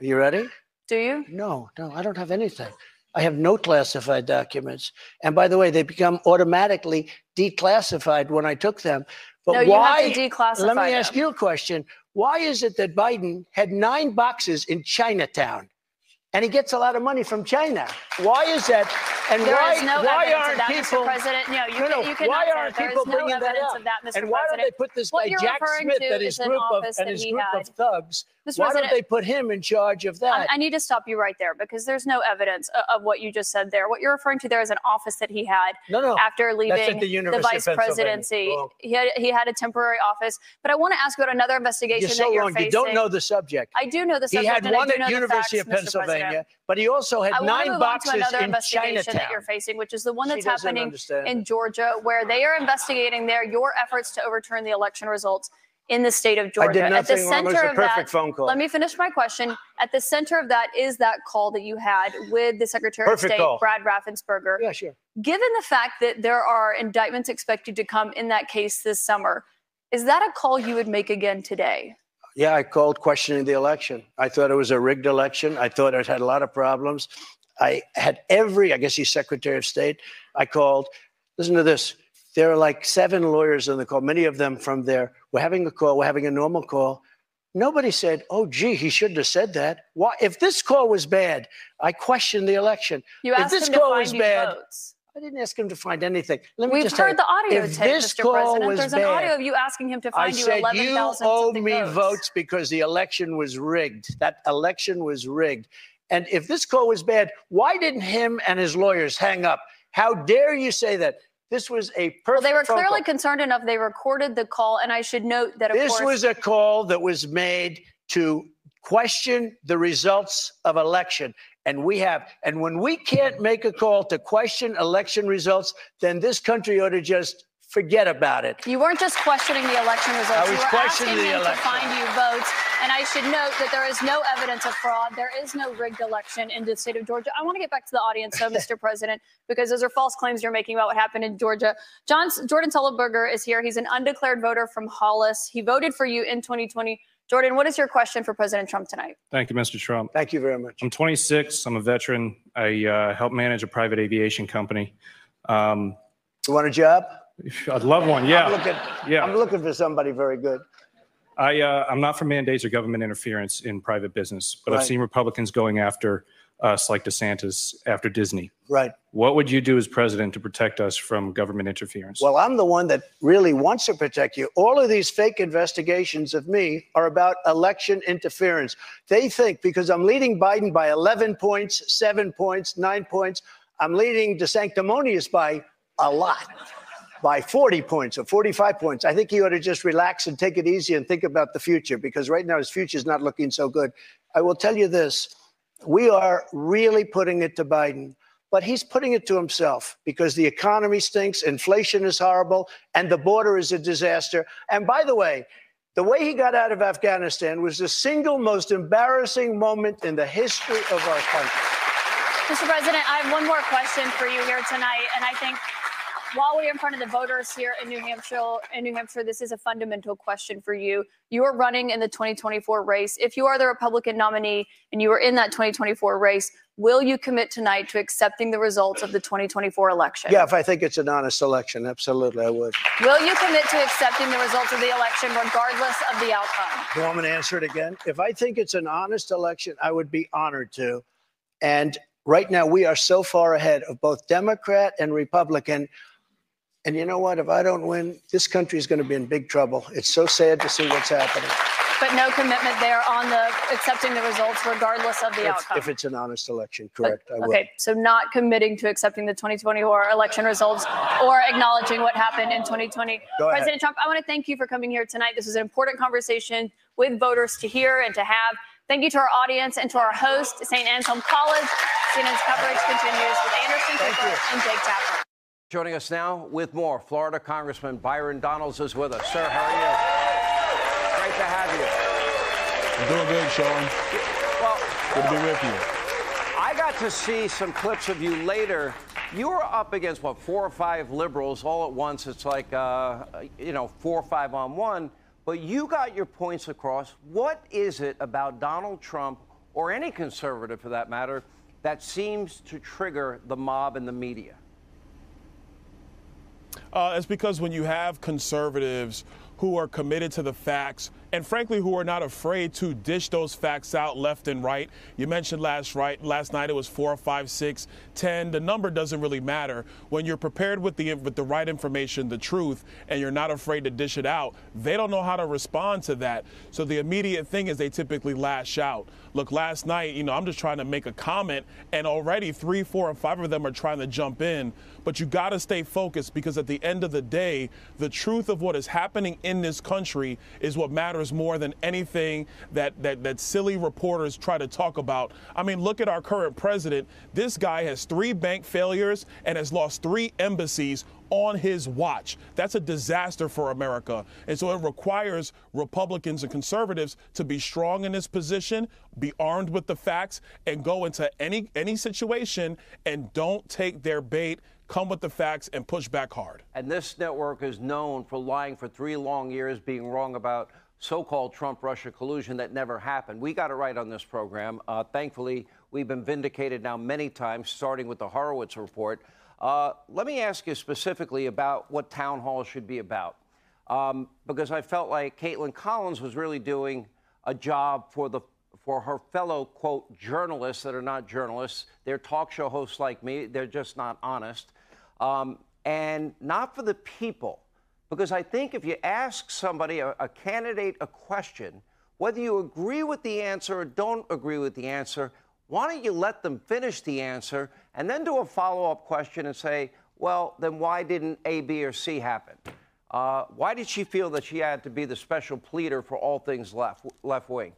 Are you ready? Do you? No, no, I don't have anything. I have no classified documents. And by the way, they become automatically declassified when I took them. But No, you have why? to declassify Let me ask you a question. Why is it that Biden had nine boxes in Chinatown? And he gets a lot of money from China. Why is that? And There why, no why aren't that, people? Mr. President. No, you, No, can, you why aren't people no bringing that evidence up? of that, Mr. And why don't they put this What guy Jack Smith and his an group of and his group had. of thugs? Mr. Why don't they put him in charge of that? I need to stop you right there because there's no evidence of, of what you just said there. What you're referring to there is an office that he had No, no. after leaving at the vice presidency. He had, he had a temporary office. But I want to ask you about another investigation You're that you're wrong. facing. You don't know the subject. I do know the subject. He had one at the University of Mr. Pennsylvania, but he also had nine to boxes another in investigation that you're facing, which is the one that's happening in. Georgia, where they are investigating there your efforts to overturn the election results in the state of Georgia. did At the nothing wrong. It was center a of perfect that, phone call. let me finish my question. At the center of that is that call that you had with the Secretary Perfect of State, call. Brad Raffensperger. Yeah, sure. Given the fact that there are indictments expected to come in that case this summer, is that a call you would make again today? Yeah, I called questioning the election. I thought it was a rigged election. I thought it had a lot of problems. I had every, I guess he's Secretary of State. I called. Listen to this. There are like seven lawyers on the call, many of them from there. We're having a call, we're having a normal call. Nobody said, oh, gee, he shouldn't have said that. Why? If this call was bad, I questioned the election. You if asked this him to call find was bad, votes. I didn't ask him to find anything. Let me We've just heard the audio if tape, this Mr. call President. There's bad, an audio of you asking him to I find you said 11,000 you owe me votes. votes because the election was rigged. That election was rigged. And if this call was bad, why didn't him and his lawyers hang up? How dare you say that? This was a perfect. Well, they were clearly call. concerned enough. They recorded the call, and I should note that of This was a call that was made to question the results of election. And we have. And when we can't make a call to question election results, then this country ought to just forget about it. you weren't just questioning the election results. I you were questioning asking the him election. to find you votes. And I should note that there is no evidence of fraud. There is no rigged election in the state of Georgia. I want to get back to the audience, though, [laughs] Mr. President, because those are false claims you're making about what happened in Georgia. John, Jordan Sullenberger is here. He's an undeclared voter from Hollis. He voted for you in 2020. Jordan, what is your question for President Trump tonight? Thank you, Mr. Trump. Thank you very much. I'm 26. I'm a veteran. I uh, help manage a private aviation company. Um, You want a job? I'd love one. Yeah. I'm looking, Yeah. I'm looking for somebody very good. I, uh, I'm not for mandates or government interference in private business, but I've seen Republicans going after us like DeSantis after Disney. Right. What would you do as president to protect us from government interference? Well, I'm the one that really wants to protect you. All of these fake investigations of me are about election interference. They think because I'm leading Biden by 11 points, seven points, nine points, I'm leading DeSanctimonious by a lot, by 40 points or 45 points. I think he ought to just relax and take it easy and think about the future because right now his future is not looking so good. I will tell you this we are really putting it to Biden, but he's putting it to himself because the economy stinks, inflation is horrible, and the border is a disaster. And by the way, the way he got out of Afghanistan was the single most embarrassing moment in the history of our country. Mr. President, I have one more question for you here tonight, and I think while we're in front of the voters here in New Hampshire, in New Hampshire, this is a fundamental question for you. You are running in the 2024 race. If you are the Republican nominee and you are in that 2024 race, will you commit tonight to accepting the results of the 2024 election? Yeah, if I think it's an honest election, absolutely, I would. Will you commit to accepting the results of the election regardless of the outcome? You want me to answer it again? If I think it's an honest election, I would be honored to. And right now, we are so far ahead of both Democrat and Republican. And you know what? If I don't win, this country is going to be in big trouble. It's so sad to see what's happening. But no commitment there on the accepting the results regardless of the If, outcome. if it's an honest election, correct, I will. Okay, so not committing to accepting the 2024 election results or acknowledging what happened in 2020. Go ahead. President Trump, I want to thank you for coming here tonight. This was an important conversation with voters to hear and to have. Thank you to our audience and to our host, St. Anselm College. CNN's coverage continues with Anderson Cooper and Jake Tapper. Joining us now with more, Florida Congressman Byron Donalds is with us. Sir, how are you? Great to have you. I'm doing good, Sean. Well, Good to be with you. I got to see some clips of you later. You were up against what four or five liberals all at once. It's like uh, you know four or five on one. But you got your points across. What is it about Donald Trump or any conservative for that matter that seems to trigger the mob and the media? Uh, it's because when you have conservatives who are committed to the facts and frankly who are not afraid to dish those facts out left and right. You mentioned last right last night it was four, five, six, ten. The number doesn't really matter. When you're prepared with the with the right information, the truth, and you're not afraid to dish it out, they don't know how to respond to that. So the immediate thing is they typically lash out. Look, last night, you know, I'm just trying to make a comment, and already three, four, and five of them are trying to jump in. But you got to stay focused because at the end of the day, the truth of what is happening in this country is what matters more than anything that, that, that silly reporters try to talk about. I mean, look at our current president. This guy has three bank failures and has lost three embassies on his watch. That's a disaster for America. And so it requires Republicans and conservatives to be strong in this position, be armed with the facts, and go into any any situation and don't take their bait. Come with the facts and push back hard. And this network is known for lying for three long years, being wrong about so called Trump Russia collusion that never happened. We got it right on this program. Uh, thankfully, we've been vindicated now many times, starting with the Horowitz report. Uh, let me ask you specifically about what town hall should be about. Um, because I felt like Kaitlan Collins was really doing a job for the for her fellow quote journalists that are not journalists. They're talk show hosts like me. They're just not honest, um, and not for the people. Because I think if you ask somebody, a, a candidate, a question, whether you agree with the answer or don't agree with the answer, why don't you let them finish the answer and then do a follow up question and say, well, then why didn't A, B, or C happen? Uh, why did she feel that she had to be the special pleader for all things left left wing?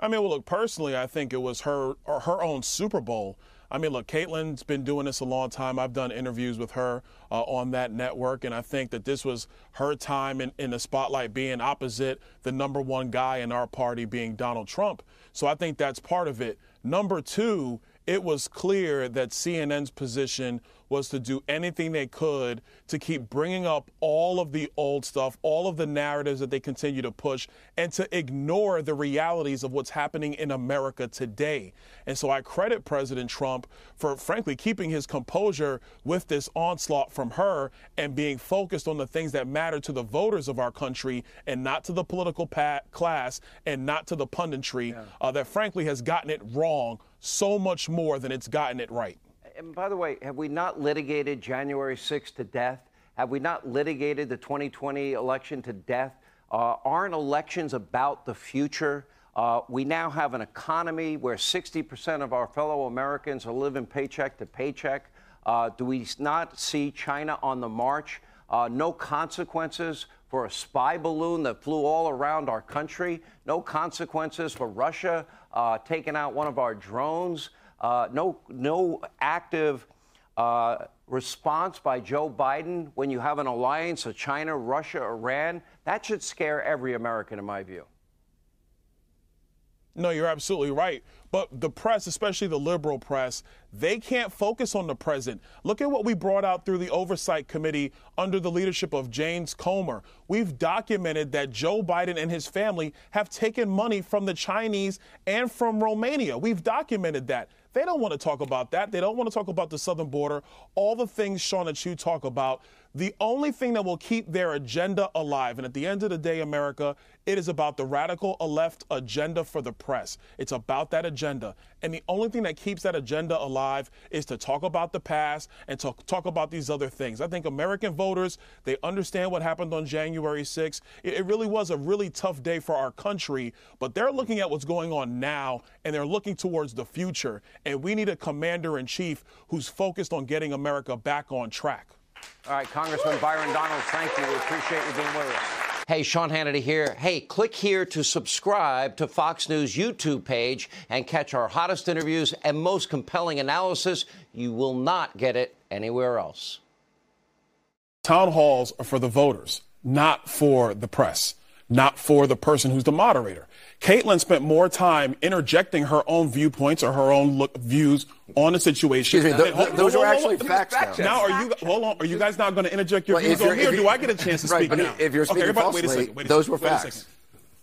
I mean, well, look, personally, I think it was her or her own Super Bowl. I mean, look, Kaitlan's been doing this a long time. I've done interviews with her uh, on that network, and I think that this was her time in, in the spotlight being opposite the number one guy in our party being Donald Trump. So I think that's part of it. Number two, it was clear that CNN's position was to do anything they could to keep bringing up all of the old stuff, all of the narratives that they continue to push, and to ignore the realities of what's happening in America today. And so I credit President Trump for, frankly, keeping his composure with this onslaught from her and being focused on the things that matter to the voters of our country and not to the political class and not to the punditry uh, that, frankly, has gotten it wrong so much more than it's gotten it right. And by the way, have we not litigated January 6th to death? Have we not litigated the 2020 election to death? Uh, aren't elections about the future? Uh, we now have an economy where 60% of our fellow Americans are living paycheck to paycheck. Uh, do we not see China on the march? Uh, no consequences for a spy balloon that flew all around our country. No consequences for Russia uh, taking out one of our drones. Uh, no, no active uh, response by Joe Biden when you have an alliance of China, Russia, Iran. That should scare every American, in my view. No, you're absolutely right. But the press, especially the liberal press, they can't focus on the present. Look at what we brought out through the Oversight Committee under the leadership of James Comer. We've documented that Joe Biden and his family have taken money from the Chinese and from Romania. We've documented that. They don't want to talk about that. They don't want to talk about the southern border. All the things, Sean, that you talk about, the only thing that will keep their agenda alive, and at the end of the day, America, it is about the radical left agenda for the press. It's about that agenda. And the only thing that keeps that agenda alive is to talk about the past and to talk about these other things. I think American voters, they understand what happened on January 6th. It, it really was a really tough day for our country, but they're looking at what's going on now and they're looking towards the future. And we need a commander in chief who's focused on getting America back on track. All right, Congressman Byron Donalds, thank you. We appreciate you being with us. Hey, Sean Hannity here. Hey, click here to subscribe to Fox News YouTube page and catch our hottest interviews and most compelling analysis. You will not get it anywhere else. Town halls are for the voters, not for the press, not for the person who's the moderator. Kaitlan spent more time interjecting her own viewpoints or her own look, views on the situation. Excuse me, th- Hold- th- those hold- are hold- actually facts now. Now, are you hold on? Are you guys not going to interject your Well, views on or do I get a chance to [laughs] Right, speak now? if you're speaking everybody, wait a falsely, second. Wait a those second, were facts.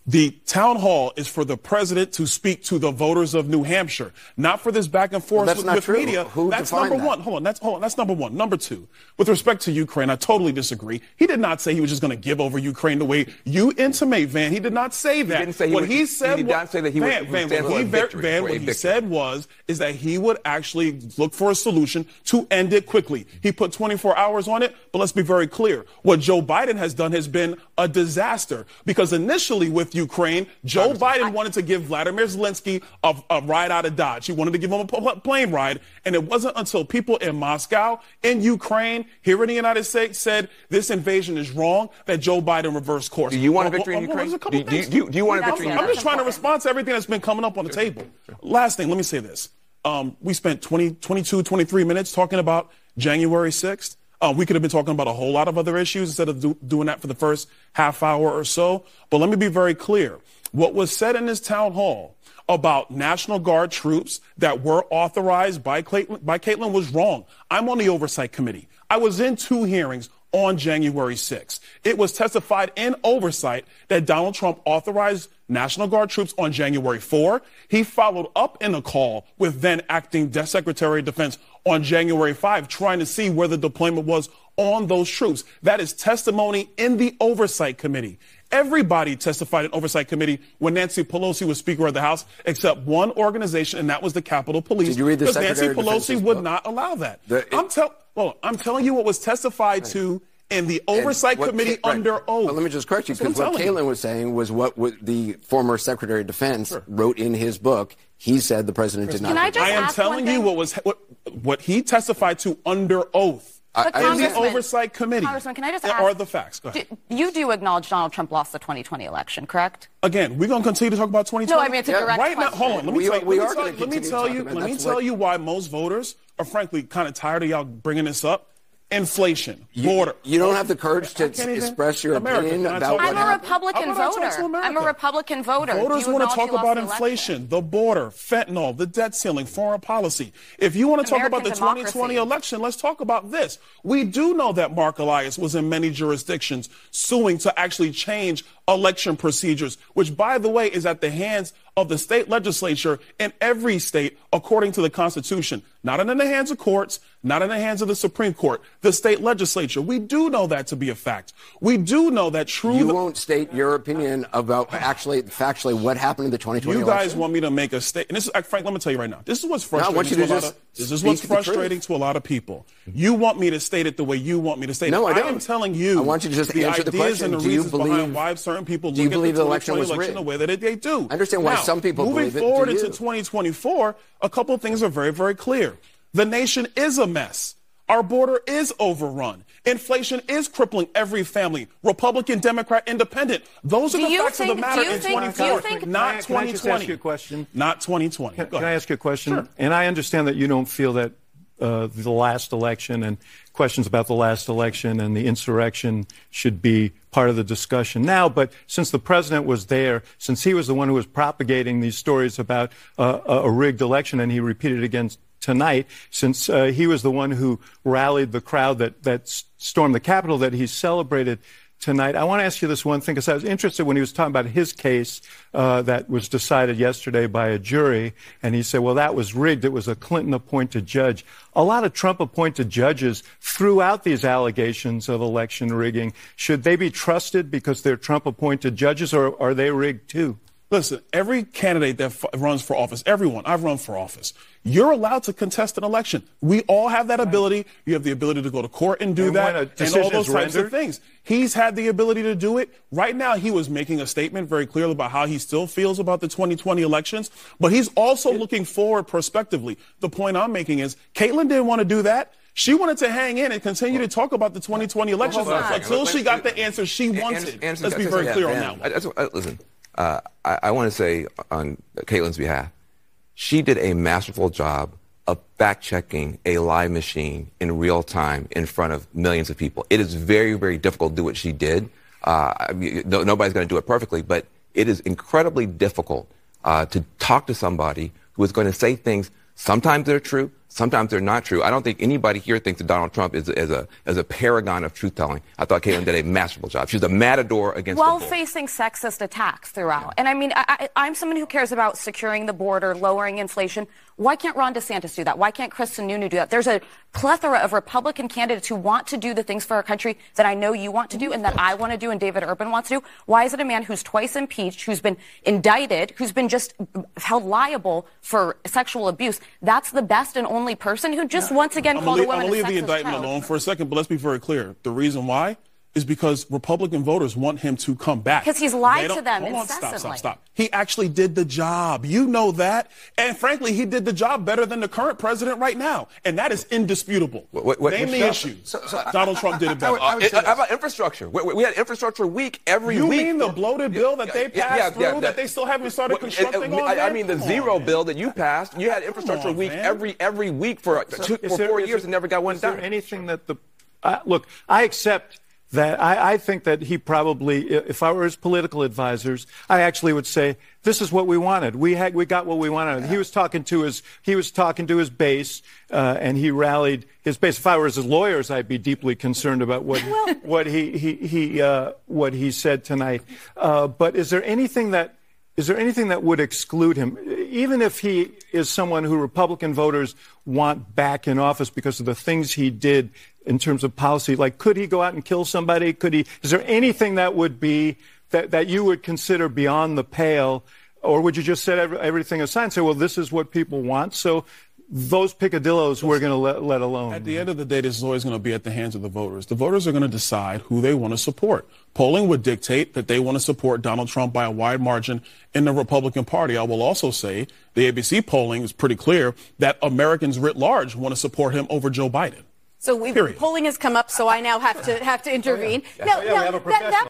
The town hall is for the president to speak to the voters of New Hampshire, not for this back and forth Well, that's with, not with true. media. Who that's number that? one. Hold on. That's hold on. That's number one. Number two. With respect to Ukraine, I totally disagree. He did not say he was just going to give over Ukraine the way you intimate, Van. He did not say that. didn't say he what would- he he said did not say that he Van, would Van, stand what he victory, Van, what he said was is that he would actually look for a solution to end it quickly. He put 24 hours on it, but let's be very clear. What Joe Biden has done has been a disaster because initially with Ukraine, Joe Biden wanted to give Vladimir Zelensky a, a ride out of Dodge. He wanted to give him a plane ride, and it wasn't until people in Moscow, in Ukraine, here in the United States said this invasion is wrong that Joe Biden reversed course. Do you want a victory in well, well, Ukraine? there's a couple Do you- do do you want a I'm- victory in Ukraine? I'm just trying to respond to everything that's been coming up on the table. Last thing, let me say this. Um, we spent 20, 22, 23 minutes talking about January 6th. Uh, we could have been talking about a whole lot of other issues instead of do, doing that for the first half hour or so. But let me be very clear. What was said in this town hall about National Guard troops that were authorized by Kaitlan, by Kaitlan was wrong. I'm on the oversight committee. I was in two hearings on January 6th. It was testified in oversight that Donald Trump authorized National Guard troops on January 4. He followed up in a call with then acting Secretary of Defense on January 5, trying to see where the deployment was on those troops. That is testimony in the oversight committee. Everybody testified in oversight committee when Nancy Pelosi was Speaker of the House, except one organization, and that was the Capitol Police. Did you read the because Nancy Secretary Pelosi would book? not allow that. The- I'm tell well, I'm telling you what was testified to in the oversight what committee Ca- right. under oath. But let me just correct you That's what because what telling. Kaitlan was saying was what, what the former Secretary of Defense wrote in his book. He said the president did not. Can I do just that. I am telling you what was what, what he testified to under oath. But I in the oversight committee. Congressman, can I just ask- are the facts. Go ahead. Do- You do acknowledge Donald Trump lost the 2020 election, correct? Again, we're going to continue to talk about 2020. No, I mean, it's a Yeah, direct right now. Hold on. Let me We tell you. we let me tell Let me tell you. Let me tell what- you why most voters are frankly kind of tired of y'all bringing this up. Inflation, border. You don't have the courage to even- express your America, opinion can I about talk what I'm a. Republican How about I talk to voter. I'm a Republican voter. Voters want to talk about the election? inflation, the border, fentanyl, the debt ceiling, foreign policy. If you want to talk about American the 2020 election, let's talk about this. We do know that Marc Elias was in many jurisdictions suing to actually change election procedures, which, by the way, is at the hands of the state legislature in every state according to the Constitution. Not in the hands of courts, not in the hands of the Supreme Court, the state legislature. We do know that to be a fact. We do know that true. You won't state your opinion about actually, factually, what happened in the 2020 You guys election. want me to make a statement. This is, uh, Frank, let me tell you right now. This is what's No, frustrating. you to to a lot of, this is what's frustrating to a lot of people. You want me to state it the way you want me to state No, it. I don't. I am telling you. I want you to just the answer the ideas question. and the Do you reasons believe- behind why certain people do you believe at the the election was election the rigged? way that it, they do. I understand why Now, some people moving believe it. forward into 2024, a couple of things are very, very clear. The nation is a mess. Our border is overrun. Inflation is crippling every family, Republican, Democrat, Independent. Those are Do the facts think- of the do matter you in think- do you 2024, think- not Can I- can I just 2020. ask you a question? Not 2020. Can, can I ask you a question? Sure. And I understand that you don't feel that uh, the last election and questions about the last election and the insurrection should be part of the discussion now. But since the president was there, since he was the one who was propagating these stories about uh, a rigged election, and he repeated again tonight, since uh, he was the one who rallied the crowd that, that stormed the Capitol, that he celebrated tonight. I want to ask you this one thing because I was interested when he was talking about his case uh, that was decided yesterday by a jury, and he said, "Well, that was rigged. It was a Clinton-appointed judge." A lot of Trump-appointed judges threw out these allegations of election rigging. Should they be trusted because they're Trump-appointed judges, or are they rigged too? Listen, every candidate that f- runs for office, everyone, I've run for office, you're allowed to contest an election. We all have that ability. You have the ability to go to court and do And that and all those types of things. He's had the ability to do it. Right now, he was making a statement very clearly about how he still feels about the 2020 elections, but he's also looking forward prospectively. The point I'm making is Kaitlan didn't want to do that. She wanted to hang in and continue to talk about the 2020 elections until she got the answer she wanted. Anderson, Let's be very clear on that one. I, I- listen, uh, I, I want to say on Kaitlan's behalf, she did a masterful job of fact checking a lie machine in real time in front of millions of people. It is very, very difficult to do what she did. Uh, I mean, no, nobody's going to do it perfectly, but it is incredibly difficult uh, to talk to somebody who is going to say things. Sometimes they're true, sometimes they're not true. I don't think anybody here thinks that Donald Trump is, is a is a paragon of truth telling. I thought Kaitlan did a masterful job. She's a matador against while facing sexist attacks throughout. And I mean, I, I, I'm someone who cares about securing the border, lowering inflation. Why can't Ron DeSantis do that? Why can't Kristi Noem do that? There's a plethora of Republican candidates who want to do the things for our country that I know you want to do and that I want to do and David Urban wants to do. Why is it a man who's twice impeached, who's been indicted, who's been just held liable for sexual abuse? That's the best and only person who just once again I'm called gonna a leave, I'm gonna leave the indictment child. alone for a second, but let's be very clear. The reason why is because Republican voters want him to come back. Because he's lied to them hold on, stop, stop, stop. He actually did the job. You know that. And frankly, he did the job better than the current president right now. And that is indisputable. What- what- Name what- the so- issues. Donald Trump did it better. Uh, it- how about infrastructure? We, we had infrastructure week every You week. mean the bloated bill that they passed through that they still haven't started What- constructing I, on? I, I mean the Come zero man. bill that you passed. You had infrastructure on, week man. every every week for So two, for there- four is years and never got one Is there done. anything that the uh, look? I accept that. I, I think that he probably, if I were his political advisors, I actually would say this is what we wanted. We had we got what we wanted. He was talking to his he was talking to his base, uh, and he rallied his base. If I were his lawyers, I'd be deeply concerned about what what he he, he uh, what he said tonight. Uh, but is there anything that is there anything that would exclude him, even if he is someone who Republican voters want back in office because of the things he did in terms of policy? Like, could he go out and kill somebody? Could he? Is there anything that would be that, that you would consider beyond the pale, or would you just set every, everything aside and say, well, this is what people want, so those picadillos we're going to let, let alone? At the end of the day, this is always going to be at the hands of the voters. The voters are going to decide who they want to support. Polling would dictate that they want to support Donald Trump by a wide margin in the Republican Party. I will also say the ABC polling is pretty clear that Americans writ large want to support him over Joe Biden. So we Period. polling has come up, so I now have to have to intervene. Oh, yeah, Now, oh, yeah, we have a that- that